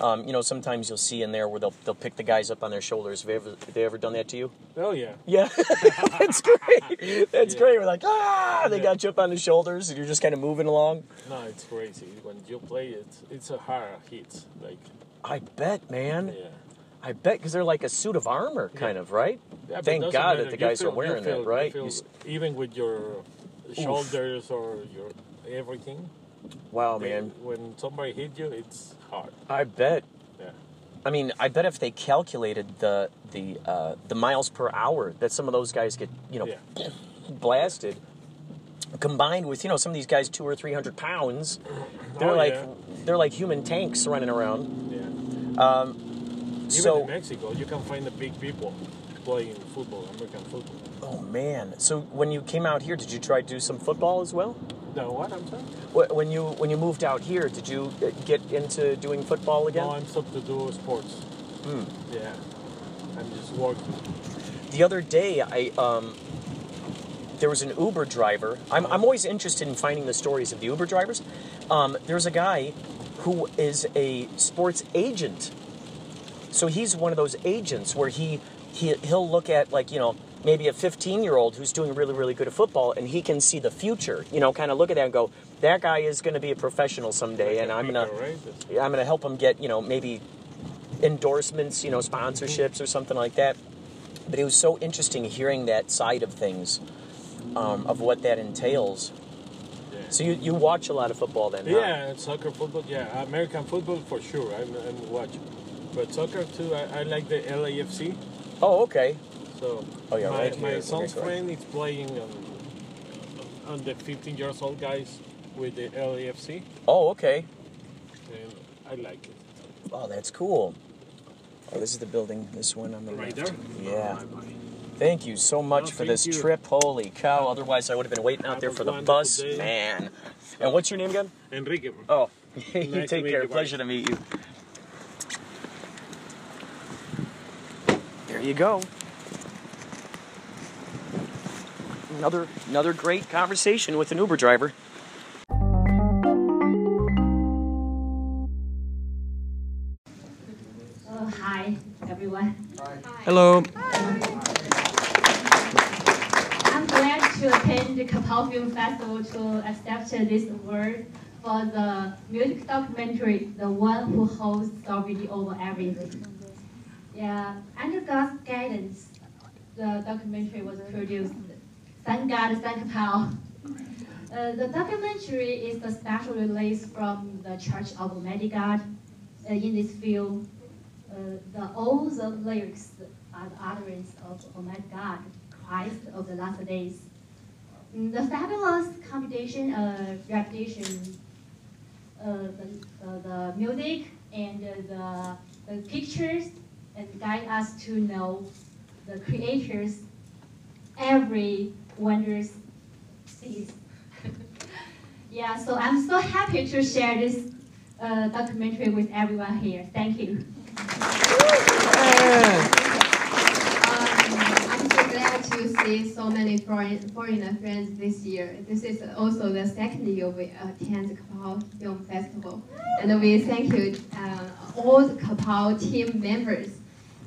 Um, you know, sometimes you'll see in there where they'll they'll pick the guys up on their shoulders. Have they ever, have they ever done that to you? Oh yeah. Yeah, *laughs* that's *laughs* great. That's Yeah. great. We're like, ah, they Yeah. got you up on the shoulders, and you're just kind of moving along. No, it's crazy. When you play it, it's a hard hit. Like I bet, man. yeah. I bet because they're like a suit of armor, kind of, right? Yeah, Thank God matter. that the guys feel- are wearing feel- that, right? feel- even with your shoulders or your everything. wow, they- man. when somebody hit you, it's hard. I bet. Yeah. I mean, I bet if they calculated the the uh, the miles per hour that some of those guys get, you know, Yeah. blasted, combined with you know some of these guys two or three hundred pounds, *clears throat* they're Oh, like yeah. they're like human tanks running around. Yeah. Um, Even so in Mexico, you can find the big people. playing football, American football. Oh man! So when you came out here, did you try to do some football as well? No, what? I'm sorry. When you when you moved out here, did you uh, get into doing football again? No, I'm stopped to do sports. Hmm. Yeah, I'm just working. The other day, I um, there was an Uber driver. I'm, I'm always interested in finding the stories of the Uber drivers. Um, there's a guy who is a sports agent. So he's one of those agents where he, he he'll look at like you know maybe a 15 year old who's doing really really good at football and he can see the future. You know, kind of look at that and go, that guy is going to be a professional someday, and I'm gonna Right? I'm gonna help him get you know maybe endorsements, you know, sponsorships or something like that. But it was so interesting hearing that side of things, um, of what that entails. So you, you watch a lot of football then? Yeah, and soccer, football. Yeah, American football for sure. I'm, I'm watch, but soccer too. I, I like the LAFC. Oh, okay. So Oh, yeah, my, right here. my son's friend is playing on, on the 15 years old guys with the LAFC, Oh, okay. and I like it. Oh, that's cool. Oh, this is the building. This one on the Right left. there. Yeah. Oh, my- my- Thank you so much No, for this you. trip. Holy cow! Otherwise, I would have been waiting out there for the bus, day. man. And what's your name again? Enrique. Oh, *laughs* you Nice take care. you. Pleasure to meet you. There you go. Another another great conversation with an Uber driver. Oh, hi, everyone. Hello. I'm glad to attend the Kapow Film Festival to accept this award for the music documentary, The One Who Holds Sovereignty Over Everything. Yeah, under God's guidance, the documentary was produced. Thank God, thank Kapow. Uh, the documentary is the special release from the Church of Almighty God. Uh, in this film, uh, the, all the lyrics are the utterance of Almighty God, Christ of the last days. Mm, The fabulous combination of repetition, uh, the, uh, the music and uh, the, the pictures, and guide us to know the creators every wonders sees. *laughs* yeah, so I'm so happy to share this uh, documentary with everyone here. Thank you. Um, I'm so glad to see so many foreign, foreigner friends this year. This is also the second year we attend Kapow Film Festival. And we thank you, uh, all the Kapow team members.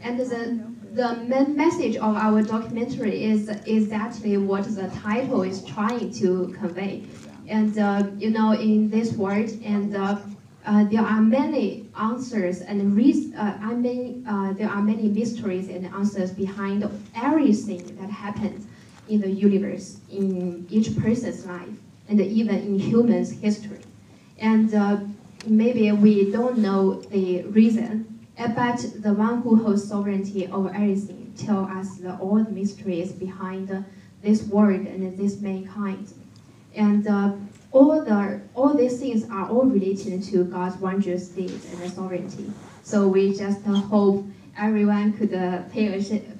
And the, the main message of our documentary is exactly what the title is trying to convey. And, uh, you know, in this world, and uh, uh, there are many answers and reas uh, I mean, uh, there are many mysteries and answers behind everything that happens in the universe, in each person's life, and even in humans' history. And uh, maybe we don't know the reason, uh, but the one who holds sovereignty over everything tell us the, all the mysteries behind this world and this mankind. And uh, all the all these things are all related to God's wondrous deeds and sovereignty. So we just uh, hope everyone could uh, pay,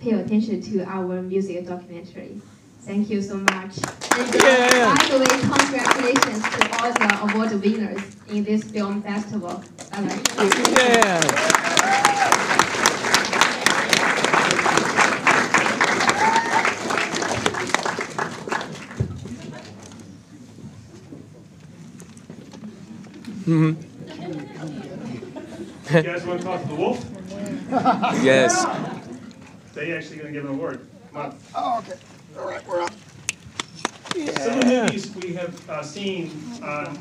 pay attention to our music documentary. Thank you so much. And uh, by the way, congratulations to all the award winners in this film festival. Bye-bye. You guys want to talk to the wolf? *laughs* Yes. They actually going to give an award. Come on. Oh, okay. All right, we're up. Some of the movies we have uh, seen, uh,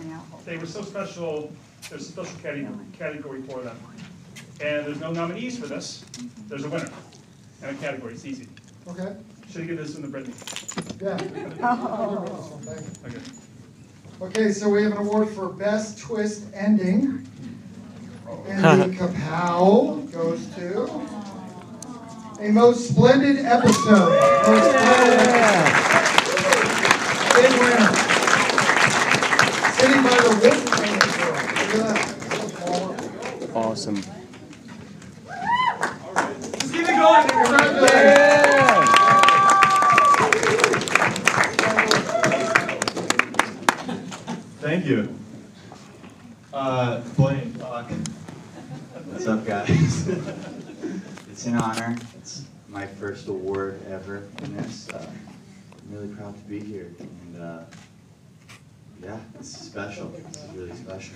they were so special, there's a special category, category for them. And there's no nominees for this. There's a winner and a category. It's easy. Okay. Should you give this one to Brittany. Yeah. *laughs* Oh. Okay. Okay. So we have an award for best twist ending. And the Kapow goes to a most splendid episode. Most splendid episode. Big winner. Sitting by the wolf. Look at that. Awesome. Let's keep it going. Congratulations. Thank you. Uh, Blaine, talk. What's up, guys? *laughs* it's an honor. It's my first award ever in this. Uh, I'm really proud to be here. And uh, yeah, it's special. This is really special.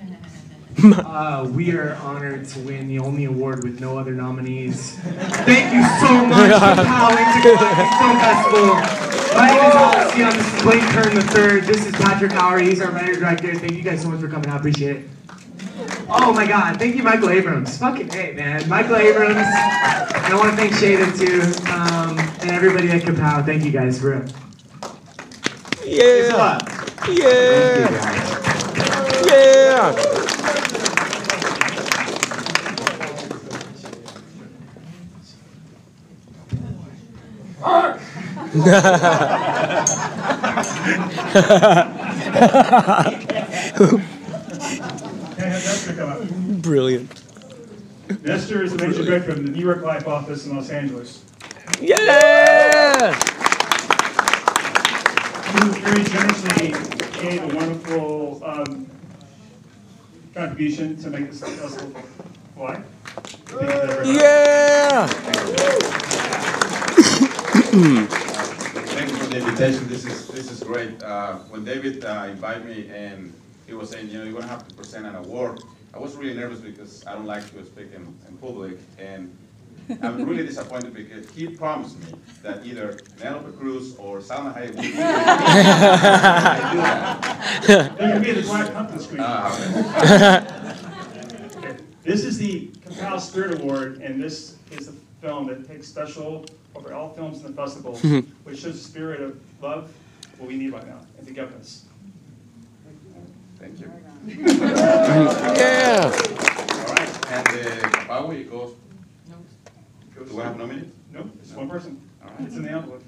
*laughs* Uh, we are honored to win the only award with no other nominees. Thank you so much for Powell Intergalactic Film Festival. My name is Alex Young. This is Blake Kern III. This is Patrick Howard. He's our writer director. Thank you guys so much for coming. I appreciate it. Oh my God! Thank you, Michael Abrams. Fucking hey, man, Michael Abrams. And I want to thank Shada too, um, and everybody at Kapow. Thank you guys for it. Yeah. Yeah. Yeah. Brilliant. Nestor is the major director of the New York Life office in Los Angeles. Yeah! He very generously gave a wonderful um, contribution to make this festival fly. Yeah! Thank the invitation. This is this is great. Uh, when David uh, invited me and he was saying, you know, you're gonna have to present an award. I was really nervous because I don't like to speak in, in public, and I'm really disappointed because he promised me that either Penelope Cruz or Salma Hayek would be They can be the black pumpkin screen. Okay. This is the Kapow Spirit Award, and this is the film that takes special over all films in the festival, *laughs* which shows the spirit of love, what we need right now, and togetherness. Thank you. Yeah. All right, and uh, Kapawi goes. Do I have no minute? No, it's one person. All right. It's in the envelope.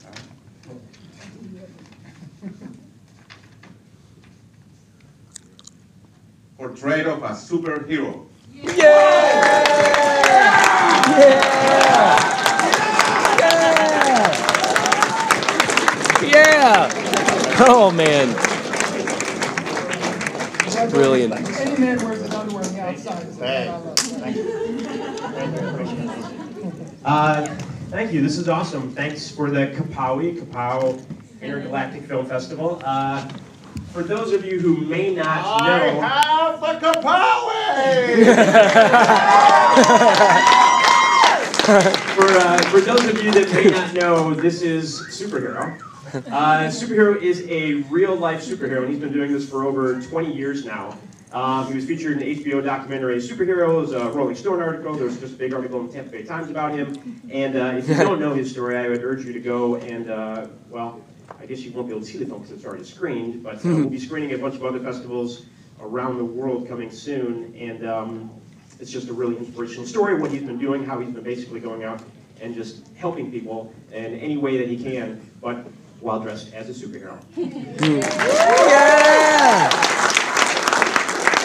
Portrait of a superhero. Yeah! Yeah. *laughs* Oh man. Brilliant. Any man wears his underwear on the outside. is Uh, thank you. This is awesome. Thanks for the Kapawi, Kapow Intergalactic Film Festival. Uh, for those of you who may not know, I have the *laughs* for, uh, for those of you that may not know, this is Superhero. Uh, superhero is a real life superhero, and he's been doing this for over 20 years now. Um, he was featured in the HBO documentary Superheroes, a Rolling Stone article. There was just a big article in the Tampa Bay Times about him. And uh, if you *laughs* don't know his story, I would urge you to go and, uh, well, I guess you won't be able to see the film because it's already screened, but uh, we'll be *laughs* screening at a bunch of other festivals around the world coming soon. And um, it's just a really inspirational story, what he's been doing, how he's been basically going out and just helping people in any way that he can, but while dressed as a superhero. yeah! *laughs*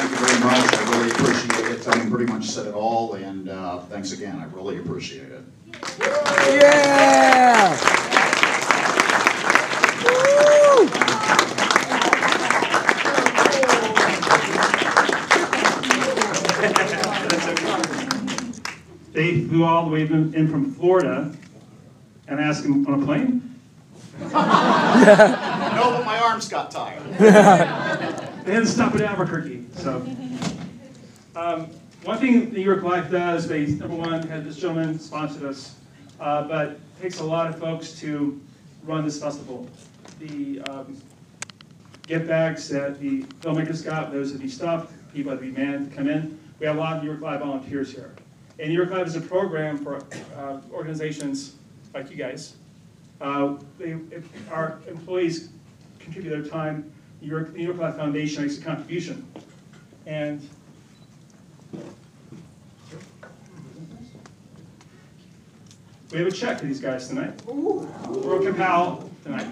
Thank you very much. I really appreciate it. Tony pretty much said it all, and uh, thanks again. I really appreciate it. Yeah. They flew all the way in in from Florida and asked him on a plane. *laughs* no, but my arms got tired. They had to stop at Albuquerque. So, um, one thing New York Life does, they number one had this gentleman sponsored us, uh, but it takes a lot of folks to run this festival. The um, gift bags that the filmmakers got, those that be stuffed, people that be manned to come in. We have a lot of New York Life volunteers here. And New York Life is a program for uh, organizations like you guys. Uh, they, if our employees contribute their time, New York, New York Life Foundation makes a contribution. And we have a check for these guys tonight. For Kapow tonight.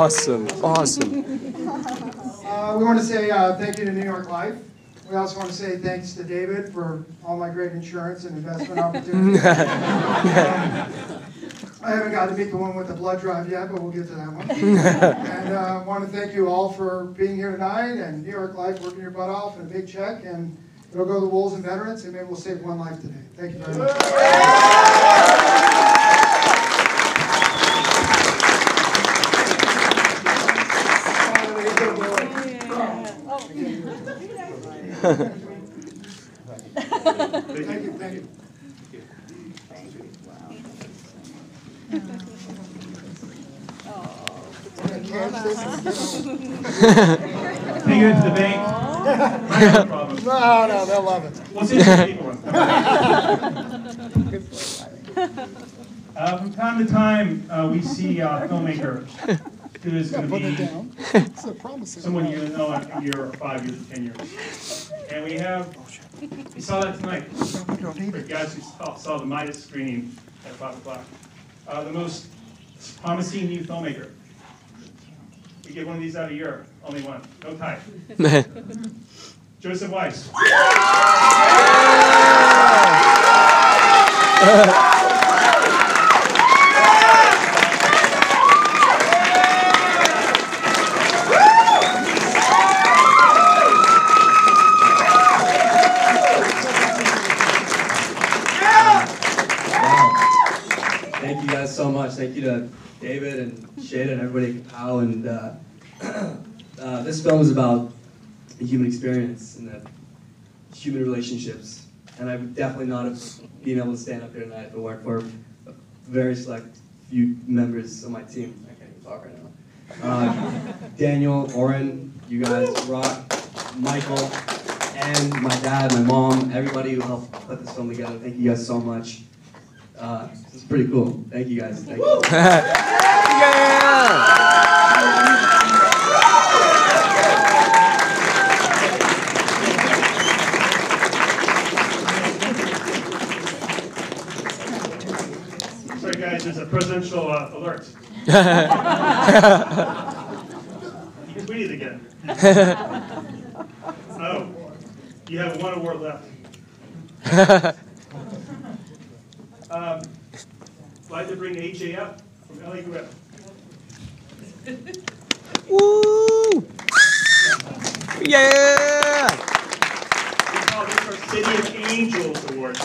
Awesome. Awesome. Uh, we want to say uh, thank you to New York Life. We also want to say thanks to David for all my great insurance and investment opportunities. *laughs* Um, I haven't got to meet the one with the blood drive yet, but we'll get to that one. *laughs* and I uh, want to thank you all for being here tonight and New York Life working your butt off and a big check. And it'll go to the Wolves and veterans, and maybe we'll save one life today. Thank you very much. Thank you, thank you. Take it to the bank. No problem. No, no, they'll love it. We'll see some *laughs* people. Uh, from time to time, uh, we see a filmmaker who is going to be someone you know in a year or five years or ten years. And we have, we saw that tonight. For guys who saw, saw the Midas screening at five o'clock. Uh, the most promising new filmmaker. We get one of these out a year, only one, no type. *laughs* Joseph Weiss. *laughs* Thank you guys so much. Thank you to David and Shada and everybody at Kapow. And uh, *clears throat* uh, this film is about the human experience and the human relationships. And I would definitely not have been able to stand up here tonight if it weren't for a very select few members of my team. I can't even talk right now. Uh, *laughs* Daniel, Oren, you guys rock. Michael, and my dad, my mom, everybody who helped put this film together. Thank you guys so much. Uh, pretty cool. Thank you guys. Thank you. *laughs* Sorry, guys, there's a presidential uh, alert. *laughs* he tweeted again. *laughs* Oh, you have one award left. Um, like to bring AJ up from LA *laughs* Grip. Woo! Yeah! We call this our City of Angels Award.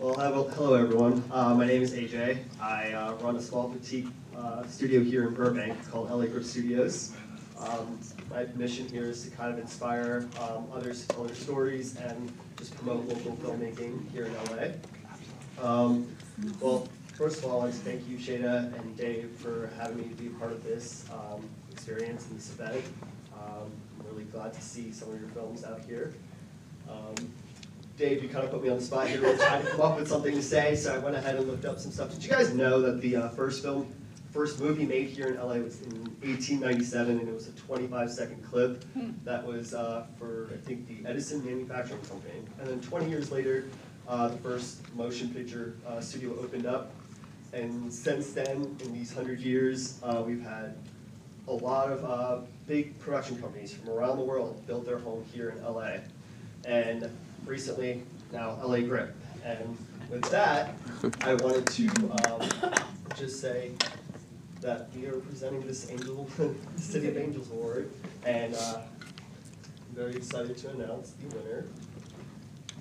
Well, hello, hello everyone. Uh, my name is AJ. I uh, run a small boutique uh, studio here in Burbank. It's called LA Grip Studios. Um, my mission here is to kind of inspire um, others to tell their stories and just promote local filmmaking here in LA. Um, well, first of all, I want to thank you, Shada and Dave, for having me be a part of this um, experience and this event. Um, I'm really glad to see some of your films out here. Um, Dave, you kind of put me on the spot here. I trying to come up with something to say, so I went ahead and looked up some stuff. Did you guys know that the uh, first film, first movie made here in LA was in 1897, and it was a 25-second clip that was uh, for, I think, the Edison Manufacturing Company. And then 20 years later, uh, the first motion picture uh, studio opened up. And since then, in these 100 years, uh, we've had a lot of uh, big production companies from around the world build their home here in LA. And recently, now LA Grip. And with that, I wanted to um, just say that we are presenting this Angel, *laughs* City of Angels Award, and uh, I'm very excited to announce the winner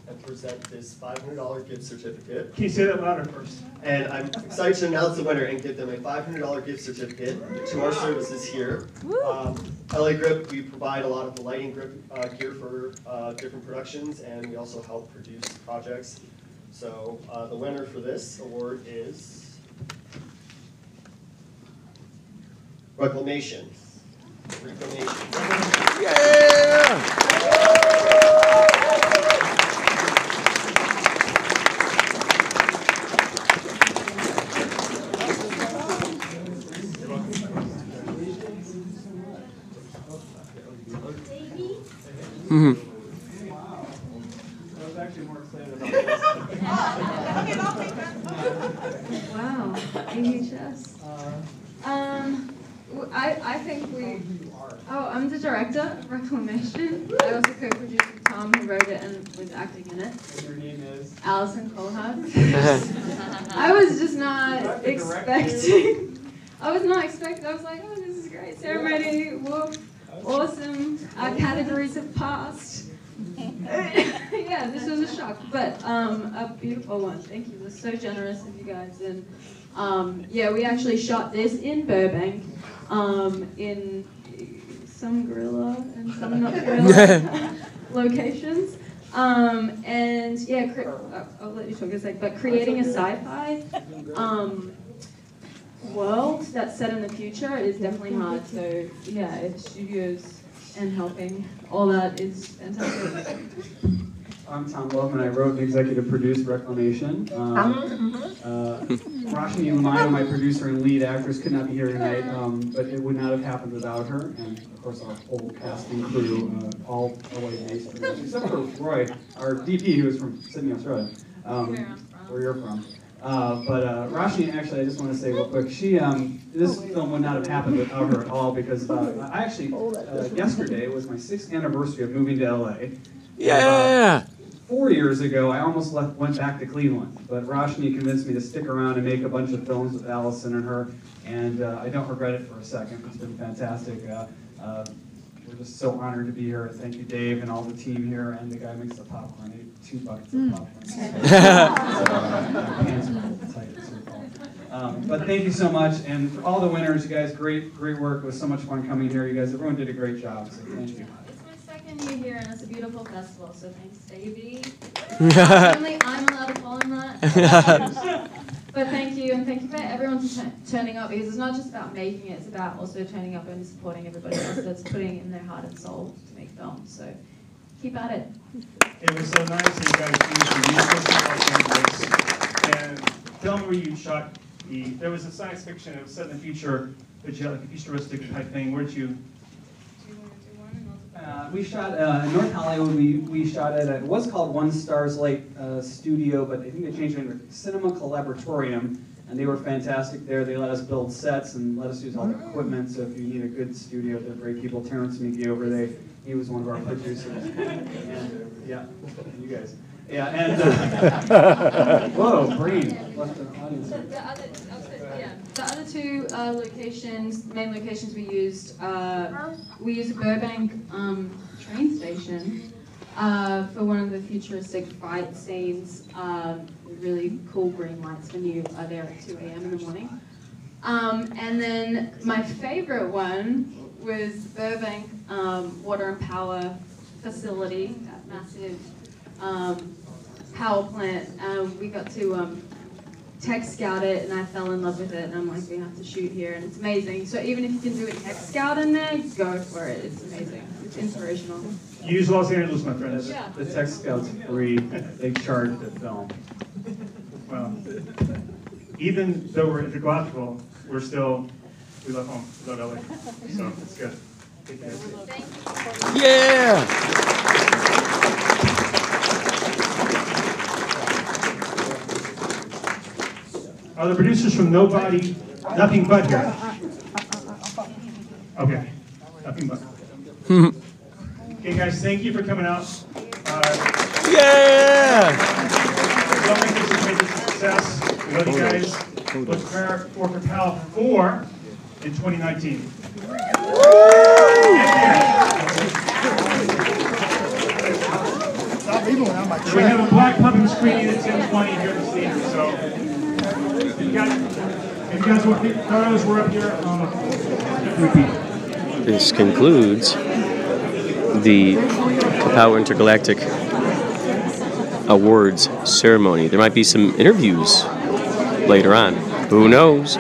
and present this $500 gift certificate. Can you say that louder first? And I'm excited to announce the winner and give them a $500 gift certificate to our services here. Um, LA Grip, we provide a lot of the lighting grip uh, gear for uh, different productions, and we also help produce projects. So uh, the winner for this award is Reclamation. Reclamation. Mhm. I was actually more excited. Wow, AHS. Um, I, I think we. Oh, I'm the director of Reclamation. I also co-produced with Tom, who wrote it and was acting in it. And your name is? Allison Colhart. *laughs* I was just not expecting. I was not expecting. I was like, oh, this is great ceremony. Whoop, awesome. Our categories have passed. *laughs* yeah, this was a shock, but um, a beautiful one. Thank you. Was so generous of you guys. And um, yeah, we actually shot this in Burbank, um, in some guerrilla and some not *laughs* guerrilla *laughs* locations. Um, and yeah, cre- uh, I'll let you talk in a sec. But creating a sci-fi um, world that's set in the future is definitely hard. So yeah, if studios and helping, all that is fantastic. I'm Tom Loveman. I wrote and executive produced Reclamation. Um, uh, Rashmi Lamaya, my producer and lead actress, could not be here tonight, um, but it would not have happened without her. And of course, our whole casting crew, uh, all LA based, except for Roy, our DP, who is from Sydney, Australia, um, where you're from. Uh, but uh, Rashmi, actually, I just want to say real quick, she um, this film would not have happened without her at all because uh, I actually uh, yesterday was my sixth anniversary of moving to LA. Yeah. Four years ago, I almost left, went back to Cleveland, but Rashmi convinced me to stick around and make a bunch of films with Allison and her, and uh, I don't regret it for a second. It's been fantastic. Uh, uh, we're just so honored to be here. Thank you, Dave, and all the team here, and the guy who makes the popcorn. I ate two buckets of popcorn. Hands are a little tight, it's your fault. Um, but thank you so much, and for all the winners, you guys, great, great work. It was so much fun coming here. You guys, everyone did a great job. So thank you. It's my second year here, and it's a beautiful festival. So thanks, Davey. *laughs* Only I'm allowed to call him that. *laughs* But thank you, and thank you for everyone t- turning up because it's not just about making it; it's about also turning up and supporting everybody else that's putting in their heart and soul to make films. So keep at it. It was so nice that you guys used the resources of Los And tell me where you shot the, there was a science fiction, it was set in the future, but you had like a futuristic type thing. Where'd you, Uh, we shot uh, in North Hollywood. We, we shot at a, it was called One Stars Lake uh, Studio, but I think they changed it to Cinema Collaboratorium, and they were fantastic there. They let us build sets and let us use all the equipment. So if you need a good studio, they're great people. Terrence McGee over there, he was one of our producers. *laughs* And, yeah, you guys. Yeah, and uh, *laughs* whoa, brain left the audience. The, the other, yeah, the other two uh, locations, main locations we used, uh, we used Burbank um, train station uh, for one of the futuristic fight scenes. Um, really cool green lights when you are there at 2 a.m. in the morning. Um, and then my favorite one was Burbank um, Water and Power Facility, that massive um, power plant. Um, we got to um, tech scout it, and I fell in love with it. And I'm like, we have to shoot here, and it's amazing. So even if you can do a tech scout in there, go for it. It's amazing. It's inspirational. Use Los Angeles, my friends. Yeah. The tech scouts free. They charge the film. Well, even though we're intergalactical, we're still, we love home, we love LA. So it's good. Take care. Yeah. Are the producers from Nobody, Nothing But here? Uh, uh, uh, okay, nothing but. *laughs* Okay, guys, thank you for coming out. Uh, Yeah. Don't make this a major success. We love you guys. Let's prepare for Kapow 4 in 2019. Stop even when I'm like. We have a black pumpkin screening at 10:20 here at the theater, so if you guys, if you guys want photos, we're up here. Um, repeat. This concludes the Kapow Intergalactic Awards ceremony. There might be some interviews later on. Who knows?